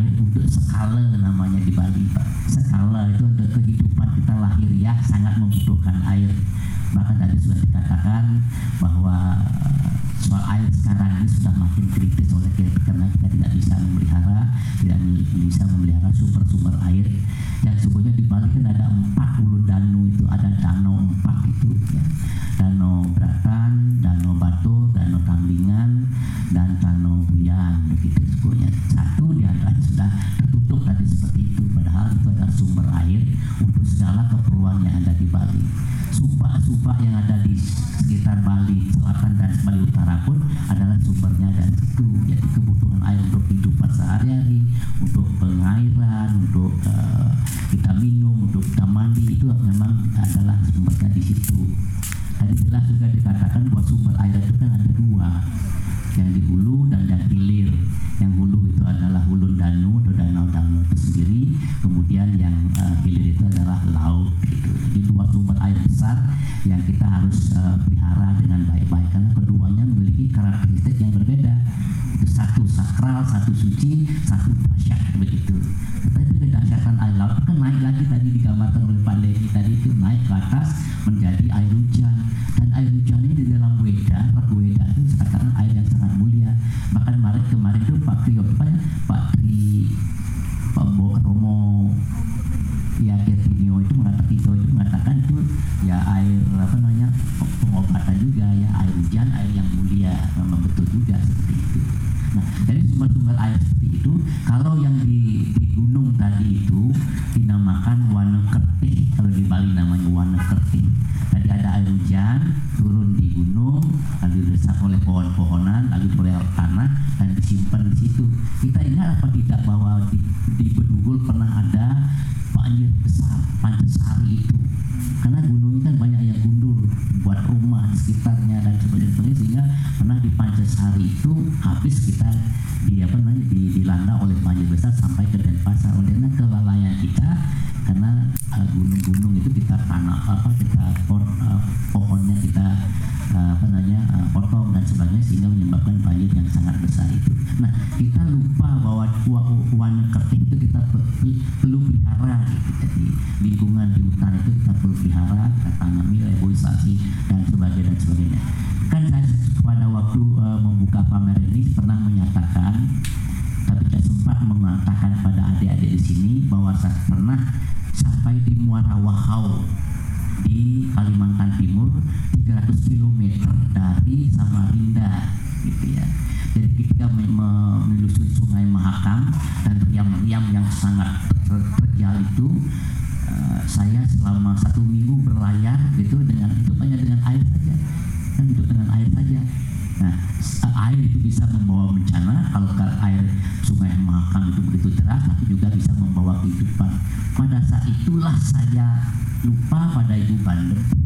Air untuk skala namanya di Bali Pak. Skala itu untuk kehidupan kita lahiriah sangat membutuhkan air. Bahkan tadi sudah dikatakan bahwa soal air sekarang ini sudah makin kritis oleh kita karena kita tidak bisa memelihara, tidak bisa memelihara sumber-sumber air. Yang sebenarnya di Bali kan ada empat hulu danau itu, ada danau empat itu, ya. danau Beratan, danau Batu, danau Tamblingan, dan danau Huyan begitu sebenarnya. Satu di antaranya sudah tertutup tadi seperti itu, sumber air untuk segala keperluan yang ada di Bali. Sumpah-sumpah yang ada di sekitar Bali Selatan dan Bali Utara pun adalah sumbernya dan itu jadi kebutuhan air untuk kehidupan sehari-hari, untuk pengairan, untuk eh, kita minum, untuk kita mandi itu memang adalah sumbernya di situ. Tadi jelas juga dikatakan bahwa sumber air itu kan ada dua, yang di hulu dan yang hilir. Yang hulu itu adalah hulu danu atau danau-danau itu sendiri, kemudian yang eh, hilir itu adalah laut. Gitu. Jadi dua sumber air besar yang kita harus eh, pelihara dengan baik-baik karena keduanya memiliki karakteristik yang berbeda. Itu satu sakral, satu suci, satu dahsyat begitu. Tetapi kedahsyatan air laut kan naik lagi tadi digambarkan oleh Pak Leni Yeah. Membuka pamer ini pernah menyatakan tapi tidak sempat mengatakan pada adik-adik di sini bahwa saya pernah sampai di Muara Wahau di Kalimantan Timur 300 km dari Samarinda gitu ya. Jadi ketika me- me- menelusuri Sungai Mahakam dan riam-riam yang sangat ter- terjal itu eh, saya selama satu minggu berlayar gitu dengan itu hanya dengan air saja kan hidup dengan air saja air itu bisa membawa bencana. Kalau ka- air sungai Mahakam itu begitu deras tapi juga bisa membawa kehidupan. Pada saat itulah saya lupa pada ibu bandel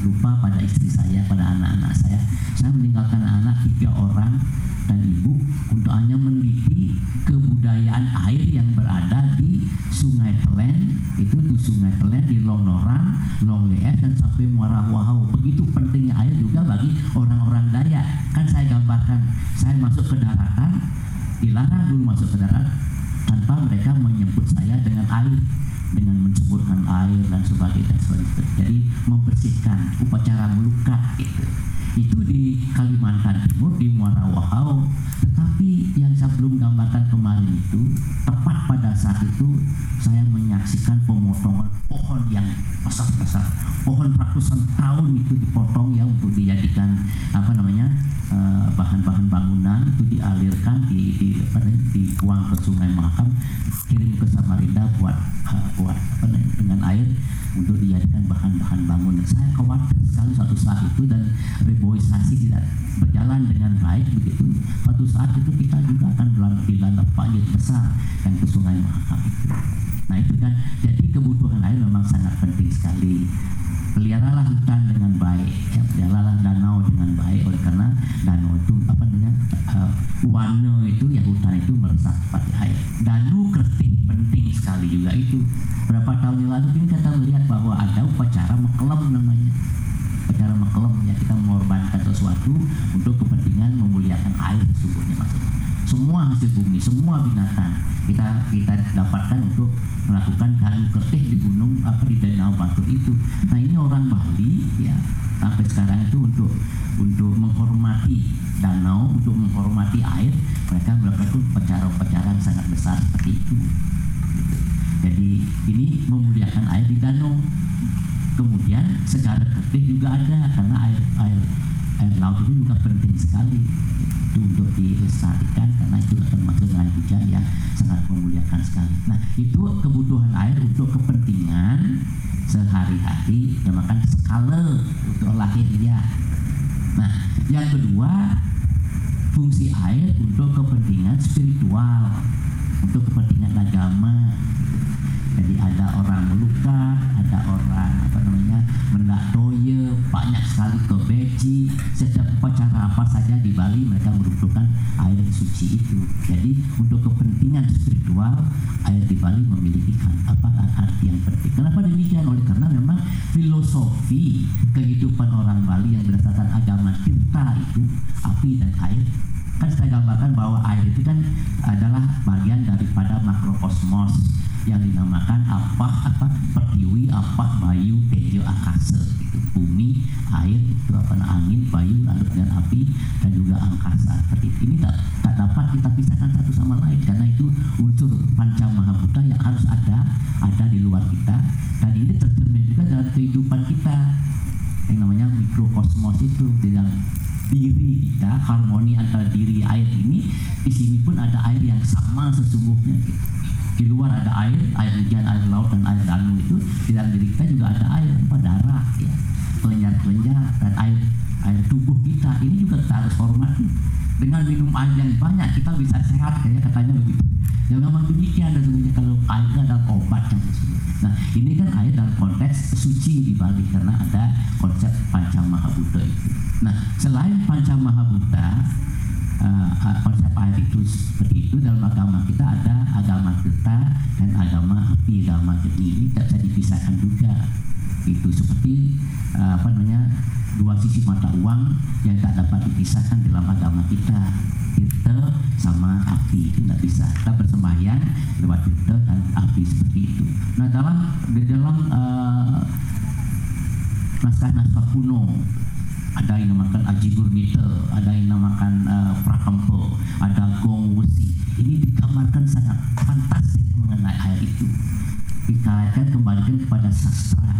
lupa pada istri saya pada anak-anak saya. Saya meninggalkan anak tiga orang dan ibu untuk hanya meneliti kebudayaan air yang berada di Sungai Pelen. Itu di Sungai Pelen di Lonoran, Longlees dan sampai Muara Wahau. Begitu pentingnya air juga bagi orang-orang Dayak. Kan saya gambarkan saya masuk ke daratan dilarang dulu masuk ke darat tanpa mereka menyebut saya dengan air dengan menceburkan air dan sebagainya dan sebagainya. Jadi membersihkan upacara melukat gitu. itu di Kalimantan Timur di Muara Wahau tetapi yang saya belum gambarkan kemarin itu tepat pada saat itu saya menyaksikan pemotongan pohon yang besar-besar. Pohon ratusan tahun itu dipotong ya untuk dijadikan apa namanya eh, bahan-bahan bangunan. Itu dialirkan di di apa dituang ke Sungai Mahakam kirim ke Samarinda buat buat apa dengan air untuk dijadikan bahan-bahan bangunan saya khawatir sekali suatu saat itu dan reboisasi tidak berjalan dengan baik begitu. Suatu saat itu kita juga akan dilanda banjir besar yang ke Sungai Mahakam itu. Nah itu kan. Jadi kebutuhan air memang sangat penting sekali peliharalah hutan dengan baik. Ya, peliharalah danau dengan baik. Oleh karena danau itu apa namanya uh, warna itu ya hutan itu meresap seperti air. Danu kerting penting sekali juga itu. Berapa tahun yang lalu kita melihat bahwa ada upacara mekelem namanya upacara mekelem ya kita mengorbankan sesuatu untuk kepentingan memuliakan air sesungguhnya maksudnya semua hasil bumi semua binatang kita kita dapatkan untuk melakukan kayu kertih di gunung apa di danau batur itu. Nah ini orang Bali ya sampai sekarang itu untuk untuk menghormati danau untuk menghormati air mereka melakukan upacara-upacara yang sangat besar seperti itu. Jadi ini memuliakan air di danau segala kertih juga ada karena air air air laut itu juga penting sekali itu untuk dilestarikan karena itu termasuk dengan hujan yang sangat memuliakan sekali. Nah itu kebutuhan air untuk kepentingan sehari-hari namakan skala untuk lahiriah. Nah yang kedua fungsi air untuk kepentingan spiritual untuk kepentingan agama jadi ada orang melukat ada orang apa namanya mendak toye banyak sekali ke beji setiap upacara apa saja di Bali mereka membutuhkan air suci itu. Jadi untuk kepentingan spiritual air di Bali memiliki kan- apa arti yang penting. Kenapa demikian? Oleh karena memang filosofi kehidupan orang Bali yang berdasarkan agama kita itu api dan air kan saya gambarkan bahwa air itu kan adalah bagian daripada makrokosmos yang dinamakan apa apa? Pertiwi apa bayu tejo akasa itu bumi air itu apa angin bayu lalu dengan api dan juga angkasa. Seperti ini tak, tak dapat kita pisahkan satu sama lain. Karena itu unsur panca mahabhuta yang harus ada ada di luar kita. Dan ini tercermin juga dalam kehidupan kita. Yang namanya mikrokosmos itu di dalam diri kita harmoni antara diri air ini di sini pun ada air yang sama sesungguhnya. Di luar ada air air hujan air laut dan air danau itu di dalam diri kita juga ada air apa darah ya. Kelenjar kelenjar dan air air tubuh kita. Ini juga kita harus hormati. Dengan minum air yang banyak kita bisa sehat kayak katanya begitu. Ya memang demikian dan sebenarnya kalau air adalah obat yang sesungguhnya nah ini kan air dalam konteks suci di Bali karena ada konsep panca mahabhuta itu. Nah selain panca mahabhuta uh, konsep air itu seperti itu dalam agama kita ada agama kita dan agama api agama ini tidak bisa dipisahkan juga itu seperti uh, apa namanya dua sisi mata uang yang tak dapat dipisahkan dalam agama kita tirta sama api itu tidak bisa kita bersembahyang lewat tirta dan api seperti itu nah dalam di dalam uh, naskah-naskah kuno ada yang namakan Aji Gurnita, ada yang namakan uh, Prakampo, ada Gong Wesi. Ini digambarkan sangat fantastik mengenai air itu. Dikaitkan kembalikan kepada sastra,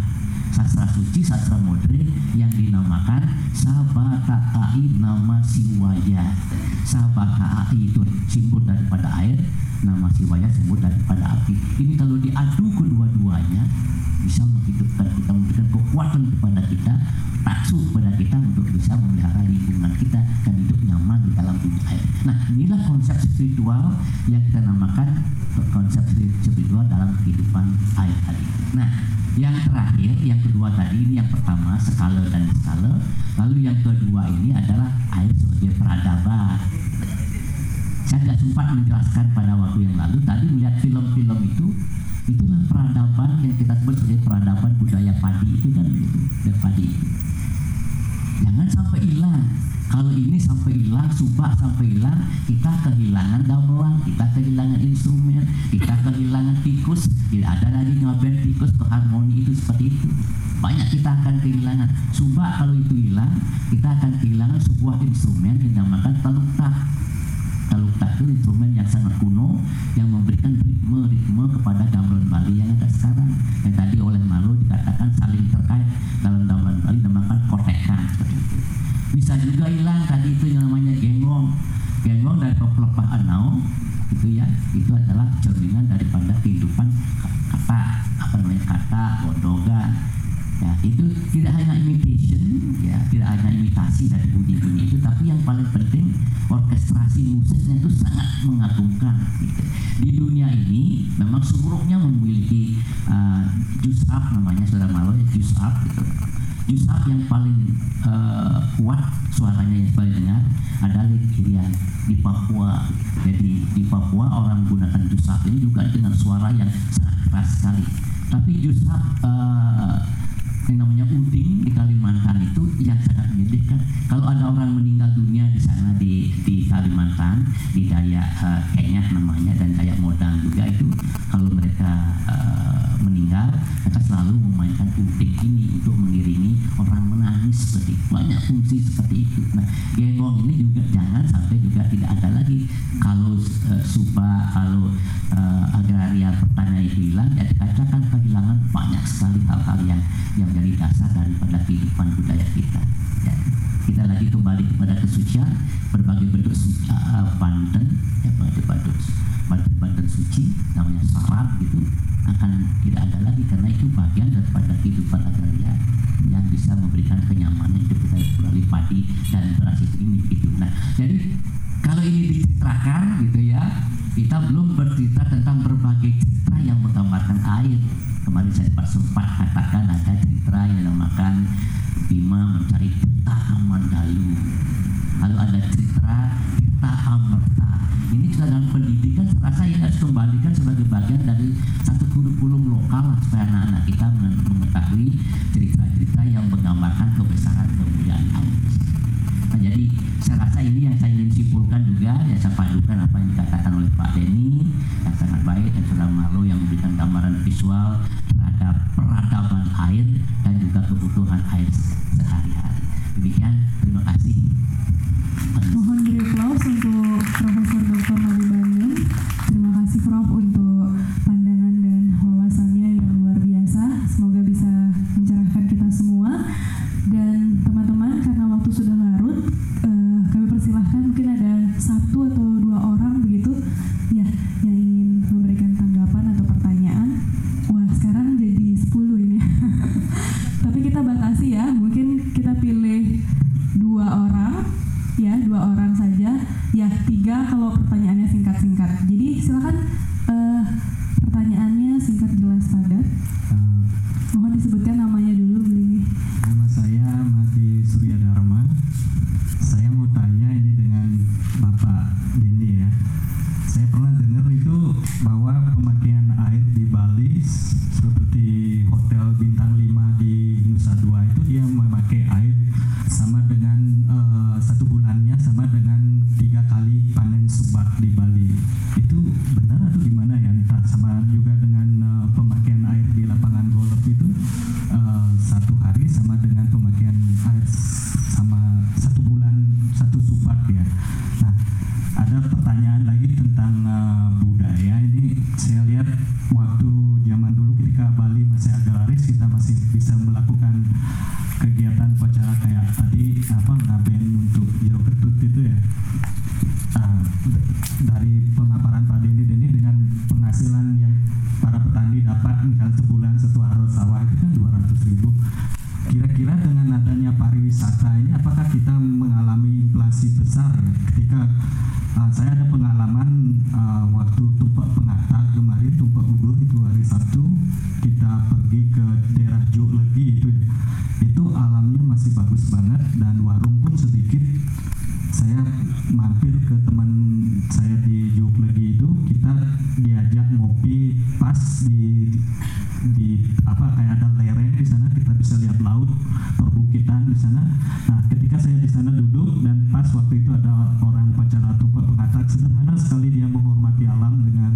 sastra suci, sastra modern yang dinamakan Sabakaai nama Siwaya. Sabakaai itu simbol daripada air, nama Siwaya simbol daripada api. Ini kalau diadu kedua-duanya bisa menghidupkan kita, memberikan kekuatan kepada kita, taksu kepada kita untuk bisa memelihara lingkungan kita dan hidup nyaman di dalam bumi air. Nah, inilah konsep spiritual yang kita namakan konsep spiritual dalam kehidupan air tadi. Nah, yang kedua tadi ini yang pertama skala dan skala, lalu yang kedua ini adalah air sebagai peradaban. Saya tidak sempat menjelaskan pada waktu yang lalu. Tadi melihat film-film itu, itulah peradaban yang kita sebut sebagai peradaban budaya padi itu kan itu, dan padi. Jangan sampai hilang. Subak sampai hilang, kita kehilangan gamelan, kita kehilangan instrumen, kita kehilangan tikus, tidak ada lagi ngeband tikus ke harmoni itu seperti itu. Banyak kita akan kehilangan. Subak kalau itu hilang, kita akan kehilangan sebuah instrumen yang dinamakan taluktak. Taluktak itu instrumen yang sangat kuno yang memberikan Pelepah anau itu ya. Itu adalah cerminan daripada kehidupan kata apa namanya kata godogan ya itu tidak hanya imitation ya tidak hanya imitasi dari bunyi-bunyi itu tapi yang paling penting orkestrasi musiknya itu sangat mengagumkan gitu. di dunia ini memang seluruhnya memiliki uh, jus up namanya saudara malo ya jus up gitu up yang paling uh, kuat suaranya yang paling dengar adalah di Irian di Papua. Jadi di Papua orang gunakan jus up ini juga dengan suara yang sangat keras sekali. Tapi jus up uh, yang namanya uding di Kalimantan itu yang sangat Kalau ada orang meninggal dunia di sana di di Kalimantan, di Dayak uh, Kenyat namanya dan Dayak Modang juga itu kalau mereka uh, meninggal, mereka selalu memainkan uding ini untuk mengiringi orang menangis seperti itu. banyak fungsi seperti itu. Nah, genggong ini juga jangan sampai juga tidak ada lagi kalau uh, suba kalau uh, agraria pertanian hilang, ya dikatakan kehilangan banyak sekali hal-hal yang yang menjadi dasar daripada kehidupan budaya kita. Ya. Kita lagi kembali kepada kesucian, berbagai bentuk suci, uh, banten, ya berbagai bentuk banten suci, namanya syarat gitu akan tidak ada lagi karena itu bagian daripada kehidupan agraria yang bisa memberikan kenyamanan hidup kita melalui padi dan beras itu ini gitu. Nah, jadi kalau ini dicitrakan gitu ya, kita belum bercerita tentang berbagai citra yang menggambarkan air kemarin saya sempat katakan ada citra yang dinamakan Bima mencari peta Amandalu lalu ada dan warung pun sedikit. Saya mampir ke teman saya di Joglegi itu kita diajak ngopi pas di di apa kayak ada lereng di sana kita bisa lihat laut perbukitan di sana. Nah ketika saya di sana duduk dan pas waktu itu ada orang upacara tumpah pengatakan sederhana sekali dia menghormati alam dengan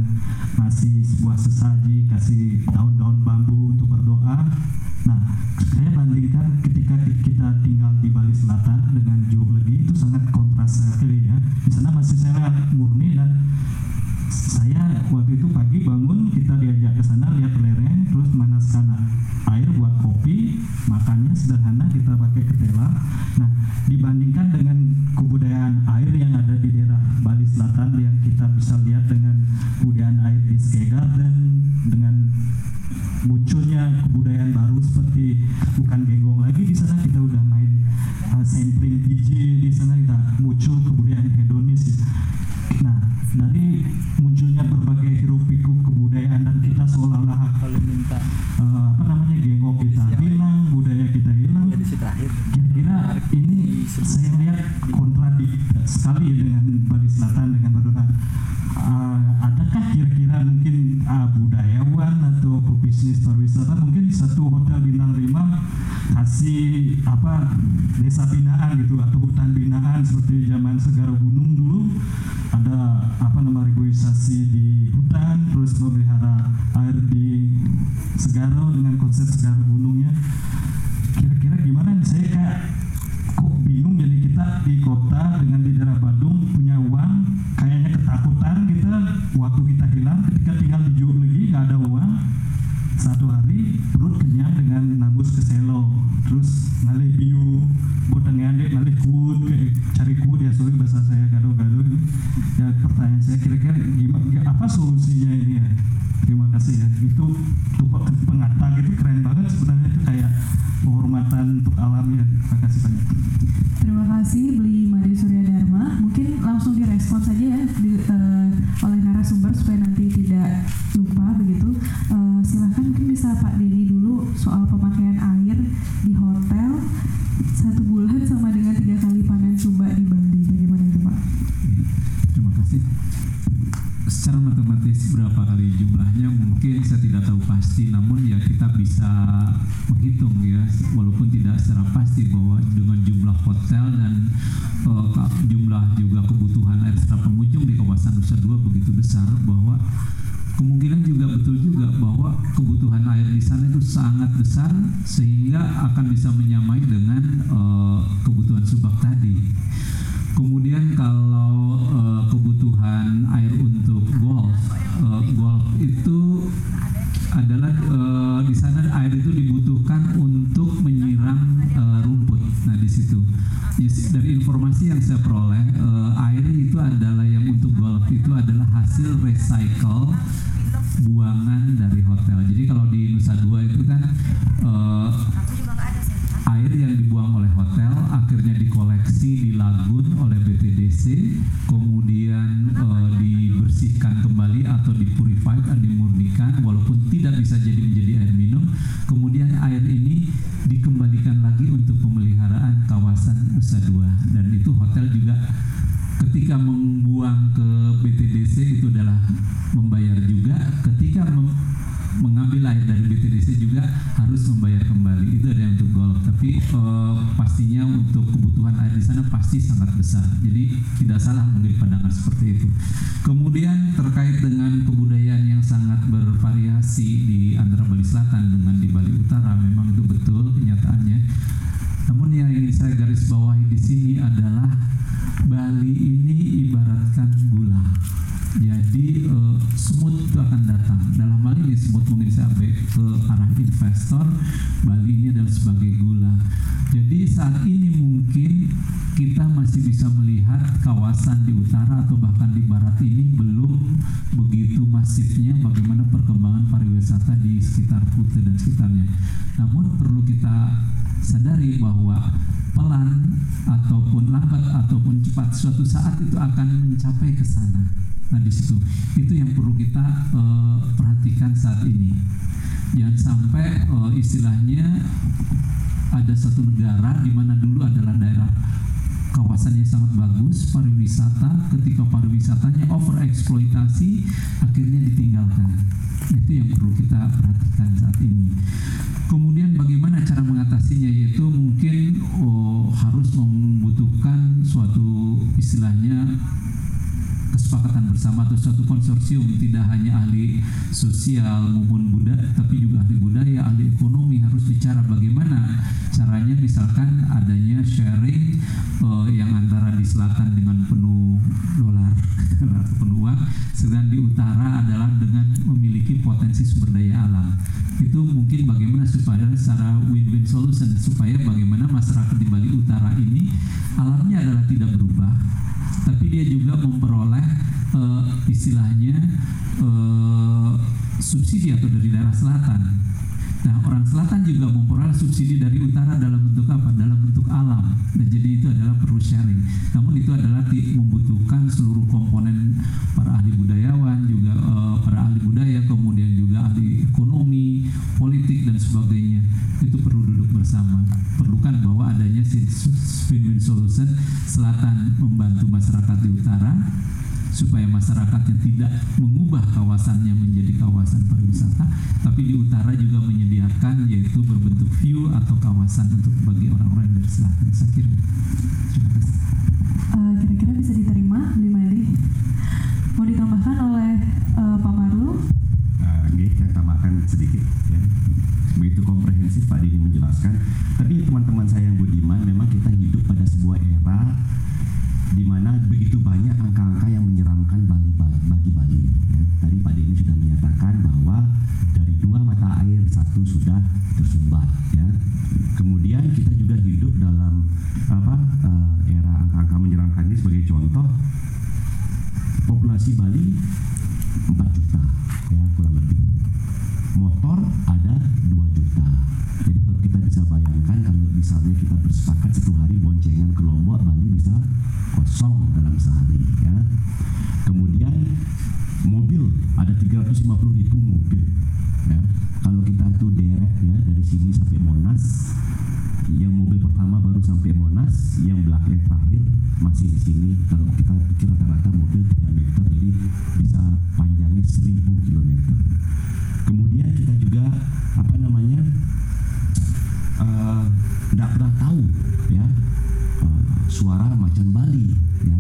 ngasih sebuah sesaji kasih daun-daun bambu untuk berdoa. Nah nah dibandingkan menghitung ya, walaupun tidak secara pasti bahwa dengan jumlah hotel dan ka- jumlah juga kebutuhan air secara pengunjung di kawasan Nusa Dua begitu besar bahwa kemungkinan juga betul juga bahwa kebutuhan air di sana itu sangat besar sehingga akan bisa menyamai dengan eh, kebutuhan subak tadi. Kemudian kalau eh, kebutuhan air untuk golf, eh, golf itu adalah air itu dibutuhkan untuk menyiram eh, rumput. Nah di situ dari informasi yang saya peroleh eh, air itu adalah yang untuk golf itu adalah hasil recycle buangan dari hotel. Jadi kalau di Nusa Dua itu kan eh, air yang dibuang oleh hotel akhirnya dikoleksi di lagun oleh BPDC kemudian eh, dibersihkan kembali atau dipurified atau dimurnikan walaupun tidak bisa jadi menjadi dan itu hotel juga ketika membuang ke BTDC itu adalah membayar juga. Ketika mem- mengambil air dari BTDC juga harus membayar kembali. Itu ada untuk golf. Tapi eh, pastinya untuk kebutuhan air di sana pasti sangat besar. Jadi tidak salah mungkin pandangan seperti itu. Kemudian terkait dengan kebudayaan yang sangat bervariasi di antara Bali Selatan dengan di Bali Utara memang itu betul kenyataannya namun yang ingin saya garis bawahi di sini adalah Bali ini ibaratkan akan datang. Dalam hal ini semut mungkin saya ke arah investor. Bali ini adalah sebagai gula. Jadi saat ini mungkin kita masih bisa melihat kawasan di utara atau bahkan di barat ini belum begitu masifnya bagaimana perkembangan pariwisata di sekitar Kuta dan sekitarnya. Namun perlu kita sadari bahwa pelan ataupun lambat ataupun cepat suatu saat itu akan mencapai ke sana. Nah di situ itu yang perlu kita eh, perhatikan saat ini. Jangan sampai eh, istilahnya ada satu negara di mana dulu adalah daerah kawasannya sangat bagus pariwisata ketika pariwisatanya overeksploitasi akhirnya ditinggalkan Itu yang perlu kita perhatikan saat ini. Kemudian bagaimana cara mengatasinya yaitu mungkin oh, harus membutuhkan suatu istilahnya kesepakatan bersama atau suatu konsorsium tidak hanya ahli sosial maupun budaya tapi juga ahli budaya ahli ekonomi harus bicara bagaimana caranya misalkan adanya sharing eh, yang antara di selatan dengan penuh dolar penuh uang sedang di utara adalah dengan memiliki potensi sumber daya alam itu mungkin bagaimana supaya secara win-win solution supaya bagaimana masyarakat di Bali Utara ini alamnya adalah tidak berubah tapi dia juga memperoleh eh, istilahnya eh, subsidi atau dari daerah selatan. Nah, orang selatan juga memperoleh subsidi dari utara dalam bentuk apa? Dalam bentuk alam. Dan jadi itu adalah perlu sharing. Namun itu adalah membutuhkan seluruh komponen para ahli budayawan, juga eh, para ahli budaya, kemudian juga ahli ekonomi, politik dan sebagainya. Itu perlu duduk bersama. Perlukan bahwa adanya win-win solution selatan membantu masyarakat di utara supaya masyarakatnya tidak mengubah kawasannya menjadi kawasan pariwisata, tapi di utara juga menyediakan yaitu berbentuk view atau kawasan untuk bagi orang-orang dari selatan. Saya kira. Terima kasih. Eh, kira-kira bisa diterima Bli Mali mau ditambahkan oleh eh, Pak Marlu Uh, nggih, saya tambahkan sedikit ya. Begitu komprehensif Pak Dini menjelaskan. Tapi teman-teman saya yang budiman, memang kita hidup pada sebuah era di mana begitu banyak angka-angka yang menyeramkan Bali bagi Bali. ya. Tadi Pak Dini sudah menyatakan bahwa dari dua mata air satu sudah tersumbat. Ya. Kemudian kita juga hidup dalam apa uh, era angka-angka menyeramkan ini sebagai contoh populasi Bali 4 juta ya kurang lebih. Motor ada 2 juta. Jadi kalau kita bisa bayangkan kalau misalnya kita bersepakat satu hari boncengan ke Lombok Bali bisa kosong dalam sehari ya. Kemudian mobil ada 350 ribu mobil ya kalau kita tuh deret ya dari sini sampai Monas yang mobil pertama baru sampai Monas, yang belakang terakhir masih di sini. Kalau kita pikir rata-rata mobil 3 meter, jadi bisa panjangnya 1000 km. Kemudian kita juga apa namanya tidak pernah tahu ya eh, suara macan Bali ya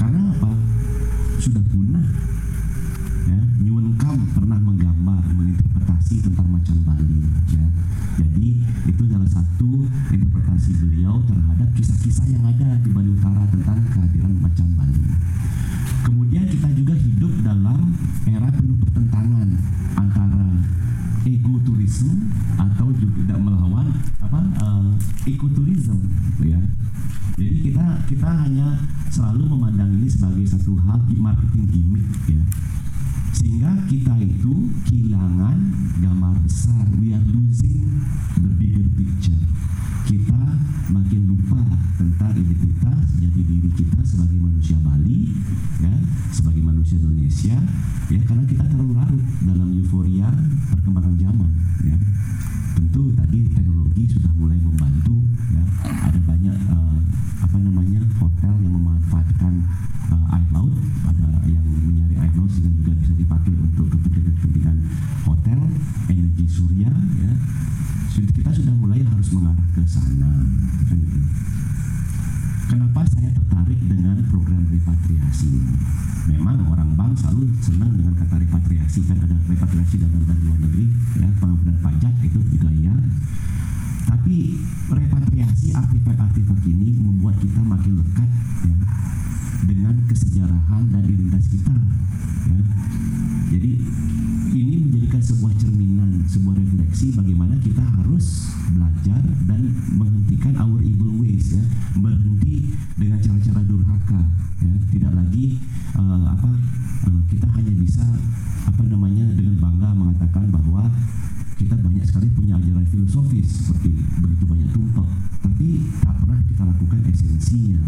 karena apa sudah punah ya. Nyuwun Kam pernah menggambar menginterpretasi tentang macan Bali ya. Jadi itu salah satu interpretasi beliau terhadap kisah-kisah yang ada di Bali Utara tentang kehadiran macan Bali. Kemudian kita juga hidup dalam era penuh pertentangan antara ekoturisme atau juga tidak melawan apa uh, ekoturism ya. Jadi kita kita hanya selalu memandang ini sebagai satu hal marketing gimmick ya itu kehilangan gambar besar. We are losing the bigger picture. Kita makin lupa tentang identitas jati diri kita sebagai manusia Bali ya sebagai manusia Indonesia ya karena kita terlalu larut dalam euforia perkembangan zaman ya. Tentu tadi teknologi sudah mulai membantu ya ada banyak eh, apa namanya hotel yang memanfaatkan eh, air laut ada yang menyari air laut sehingga juga bisa dipakai untuk kepentingan-kepentingan hotel energi surya ya Sudah- kita sudah mulai harus mengarah ke sana kan gitu. Kenapa saya tertarik dengan program repatriasi ini? Memang orang bank selalu senang dengan kata kan ada repatriasi dalam luar negeri ya pengampunan pajak itu juga ya. Tapi repatriasi artefak-artefak ini membuat kita makin lekat ya dengan kesejarahan dan identitas kita ya. Jadi ini menjadikan sebuah cerminan, sebuah refleksi bagaimana kita harus belajar dan menghentikan our evil ways ya, berhenti dengan cara-cara filosofis seperti begitu banyak tumpeng, tapi tak pernah kita lakukan esensinya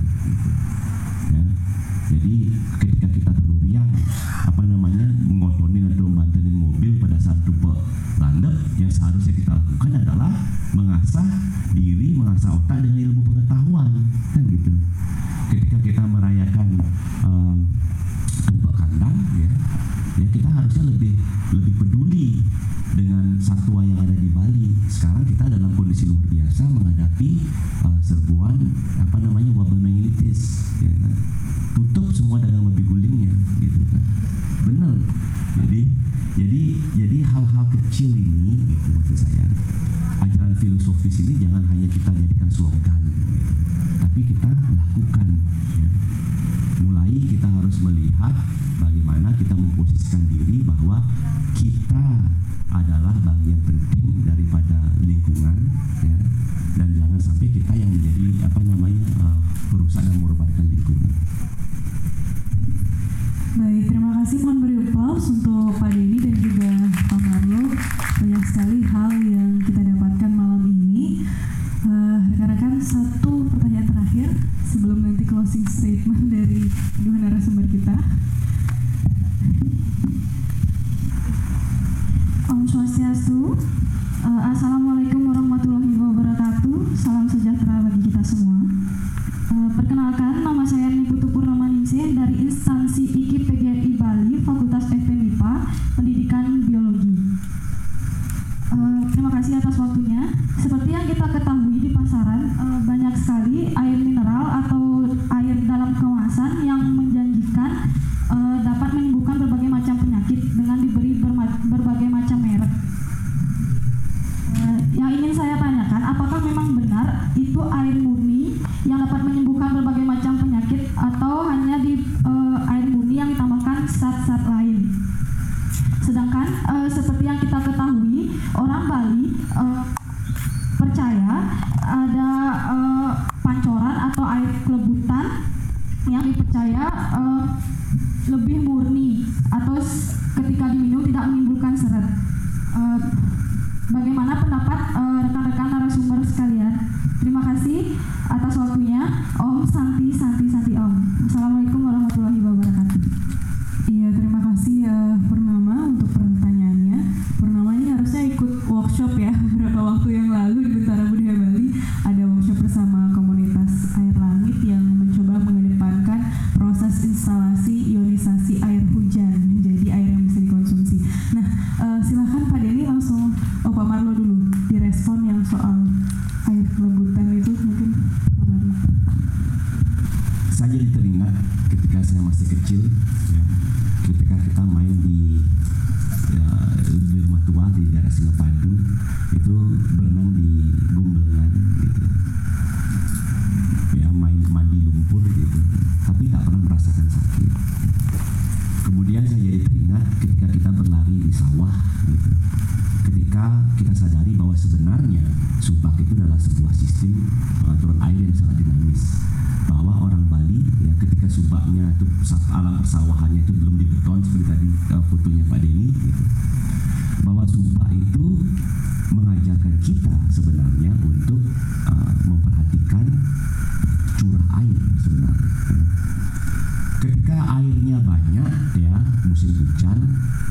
biasanya ya musim hujan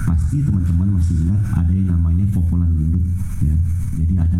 pasti teman-teman masih ingat ada yang namanya popolan gendut ya. Jadi ada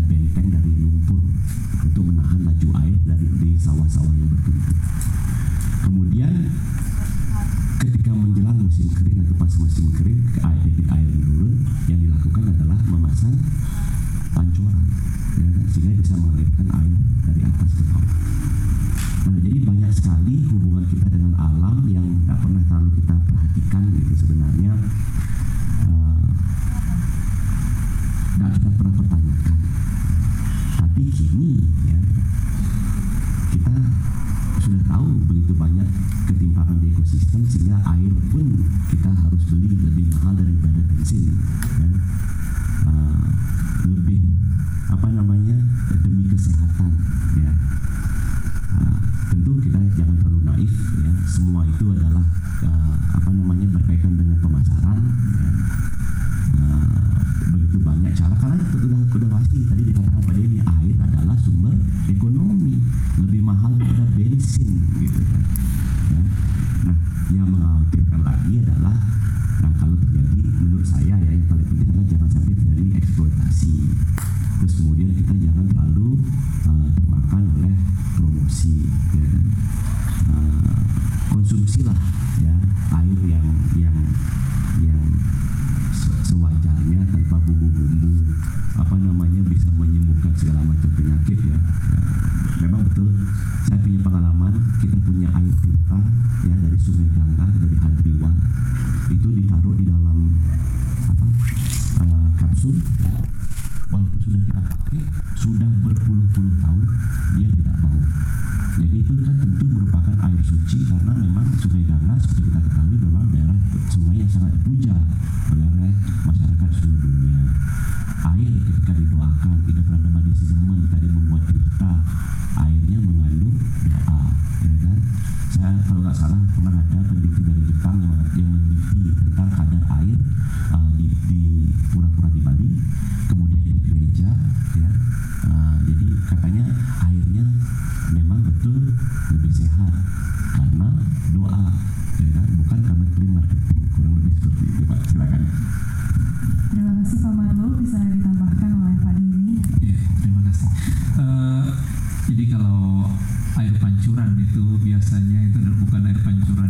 biasanya itu bukan air pancuran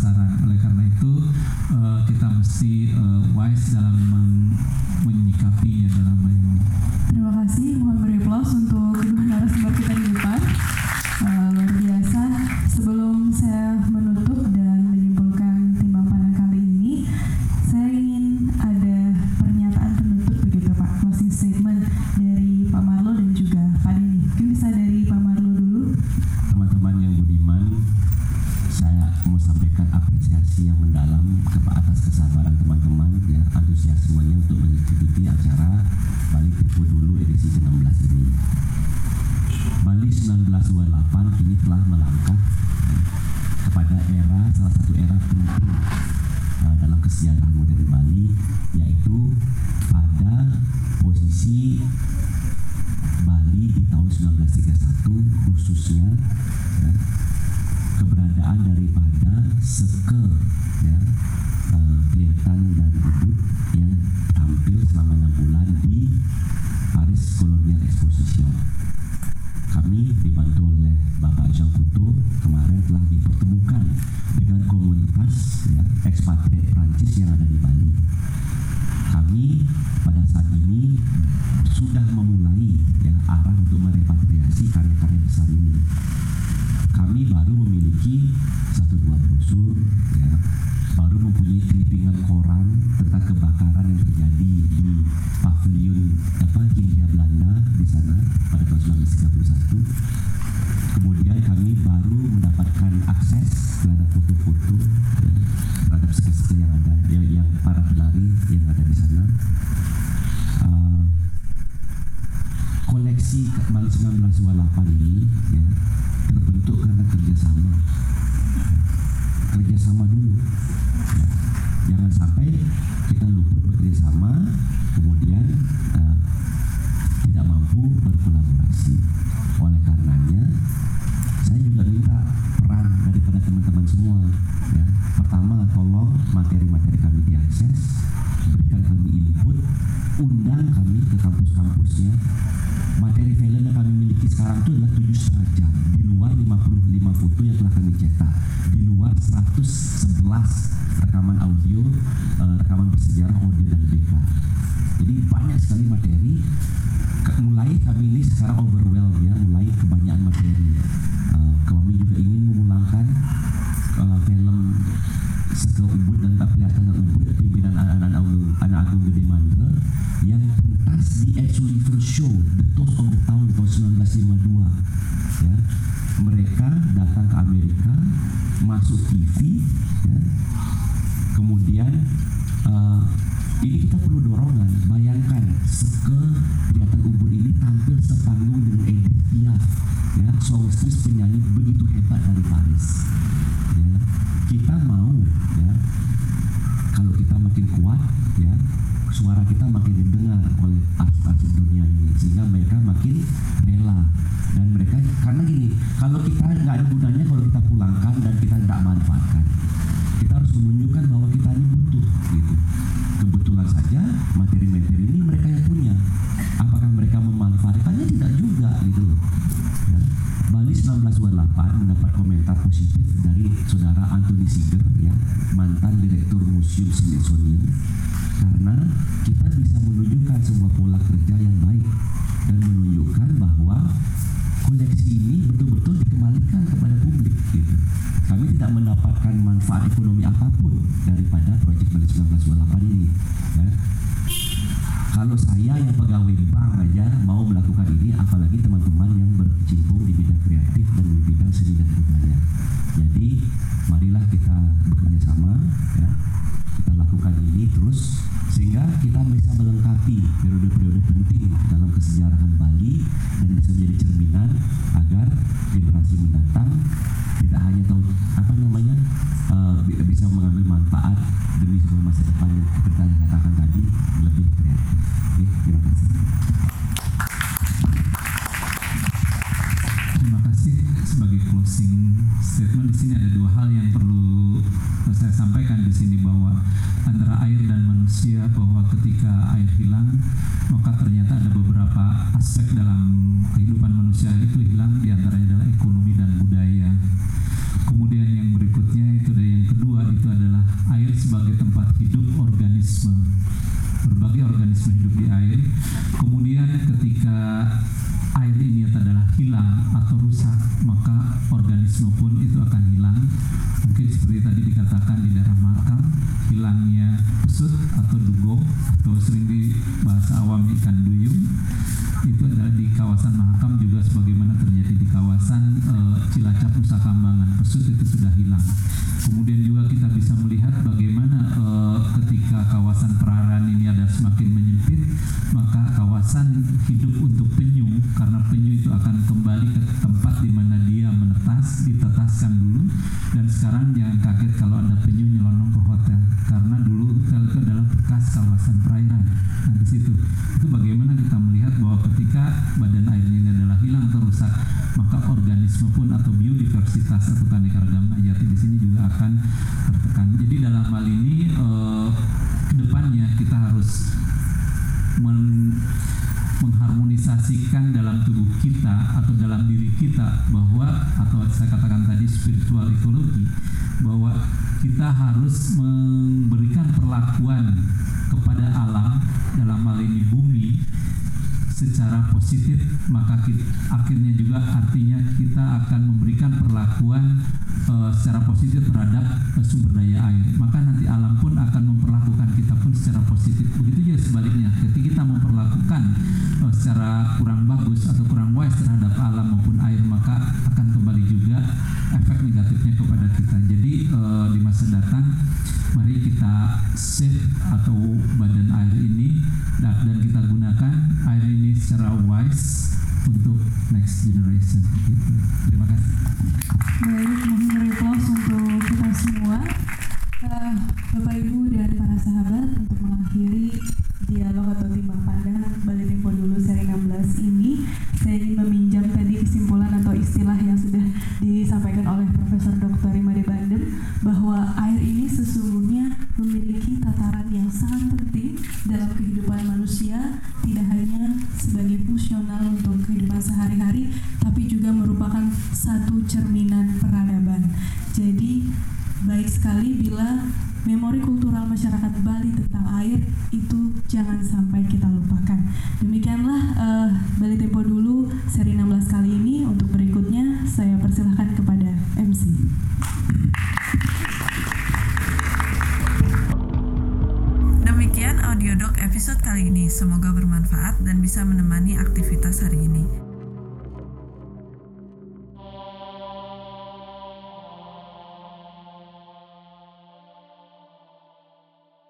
sasaran. Oleh karena itu eh, kita mesti eh, wise dalam menyikapinya dalam ini. Terima kasih, mohon beri untuk mendapatkan manfaat kawasan Mahakam juga sebagaimana terjadi di kawasan eh, Cilacap Nusa Kambangan pesut itu sudah hilang. Kemudian juga kita bisa melihat bagaimana eh, ketika kawasan perairan ini ada semakin menyempit, maka kawasan hidup untuk penyu karena penyu itu akan kembali ke tempat di mana dia menetas, ditetaskan dulu dan sekarang jangan kaget kalau ada penyu nyelonong ke hotel karena dulu hotel itu adalah bekas kawasan perairan. Nah di situ itu bagaimana kita melihat bahwa ketika badan airnya ini adalah hilang atau rusak, maka organisme pun atau biodiversitas atau keanekaragaman hayati di sini juga akan tertekan. Jadi dalam hal ini eh, ke depannya kita harus men- mengharmonisasikan dalam tubuh kita atau dalam diri kita bahwa atau saya katakan tadi spiritual ekologi bahwa kita harus memberikan perlakuan kepada alam dalam hal ini bumi secara positif maka kita, akhirnya juga artinya kita akan memberikan perlakuan eh, secara positif terhadap eh, sumber daya air. Maka nanti alam pun akan memperlakukan kita pun secara positif. Begitu juga sebaliknya. Ketika kita memperlakukan eh, secara kurang bagus atau kurang wise terhadap alam maupun air maka akan kembali juga efek negatifnya kepada kita. Jadi di masa datang mari kita save atau badan air ini dan, kita gunakan air ini secara wise untuk next generation gitu. terima kasih Baik, mohon beri untuk kita semua. Eh, Bapak Ibu dan para sahabat untuk mengakhiri dialog atau timbang pandang balik Tempo dulu seri 16 ini saya ingin meminjam tadi kesimpulan atau istilah yang sudah disampaikan oleh Profesor Dr. Imade Bandem bahwa air ini sesungguhnya memiliki tataran yang sangat penting dalam kehidupan manusia tidak hanya sebagai fungsional untuk kehidupan sehari-hari tapi juga merupakan satu cerminan peradaban jadi baik sekali bila memori kultural masyarakat Bali tentang air itu jangan sampai kita lupakan. Demikianlah uh, Bali Tempo dulu seri 16 kali ini. Untuk berikutnya saya persilahkan kepada MC. Demikian audiodoc episode kali ini. Semoga bermanfaat dan bisa menemani aktivitas hari ini.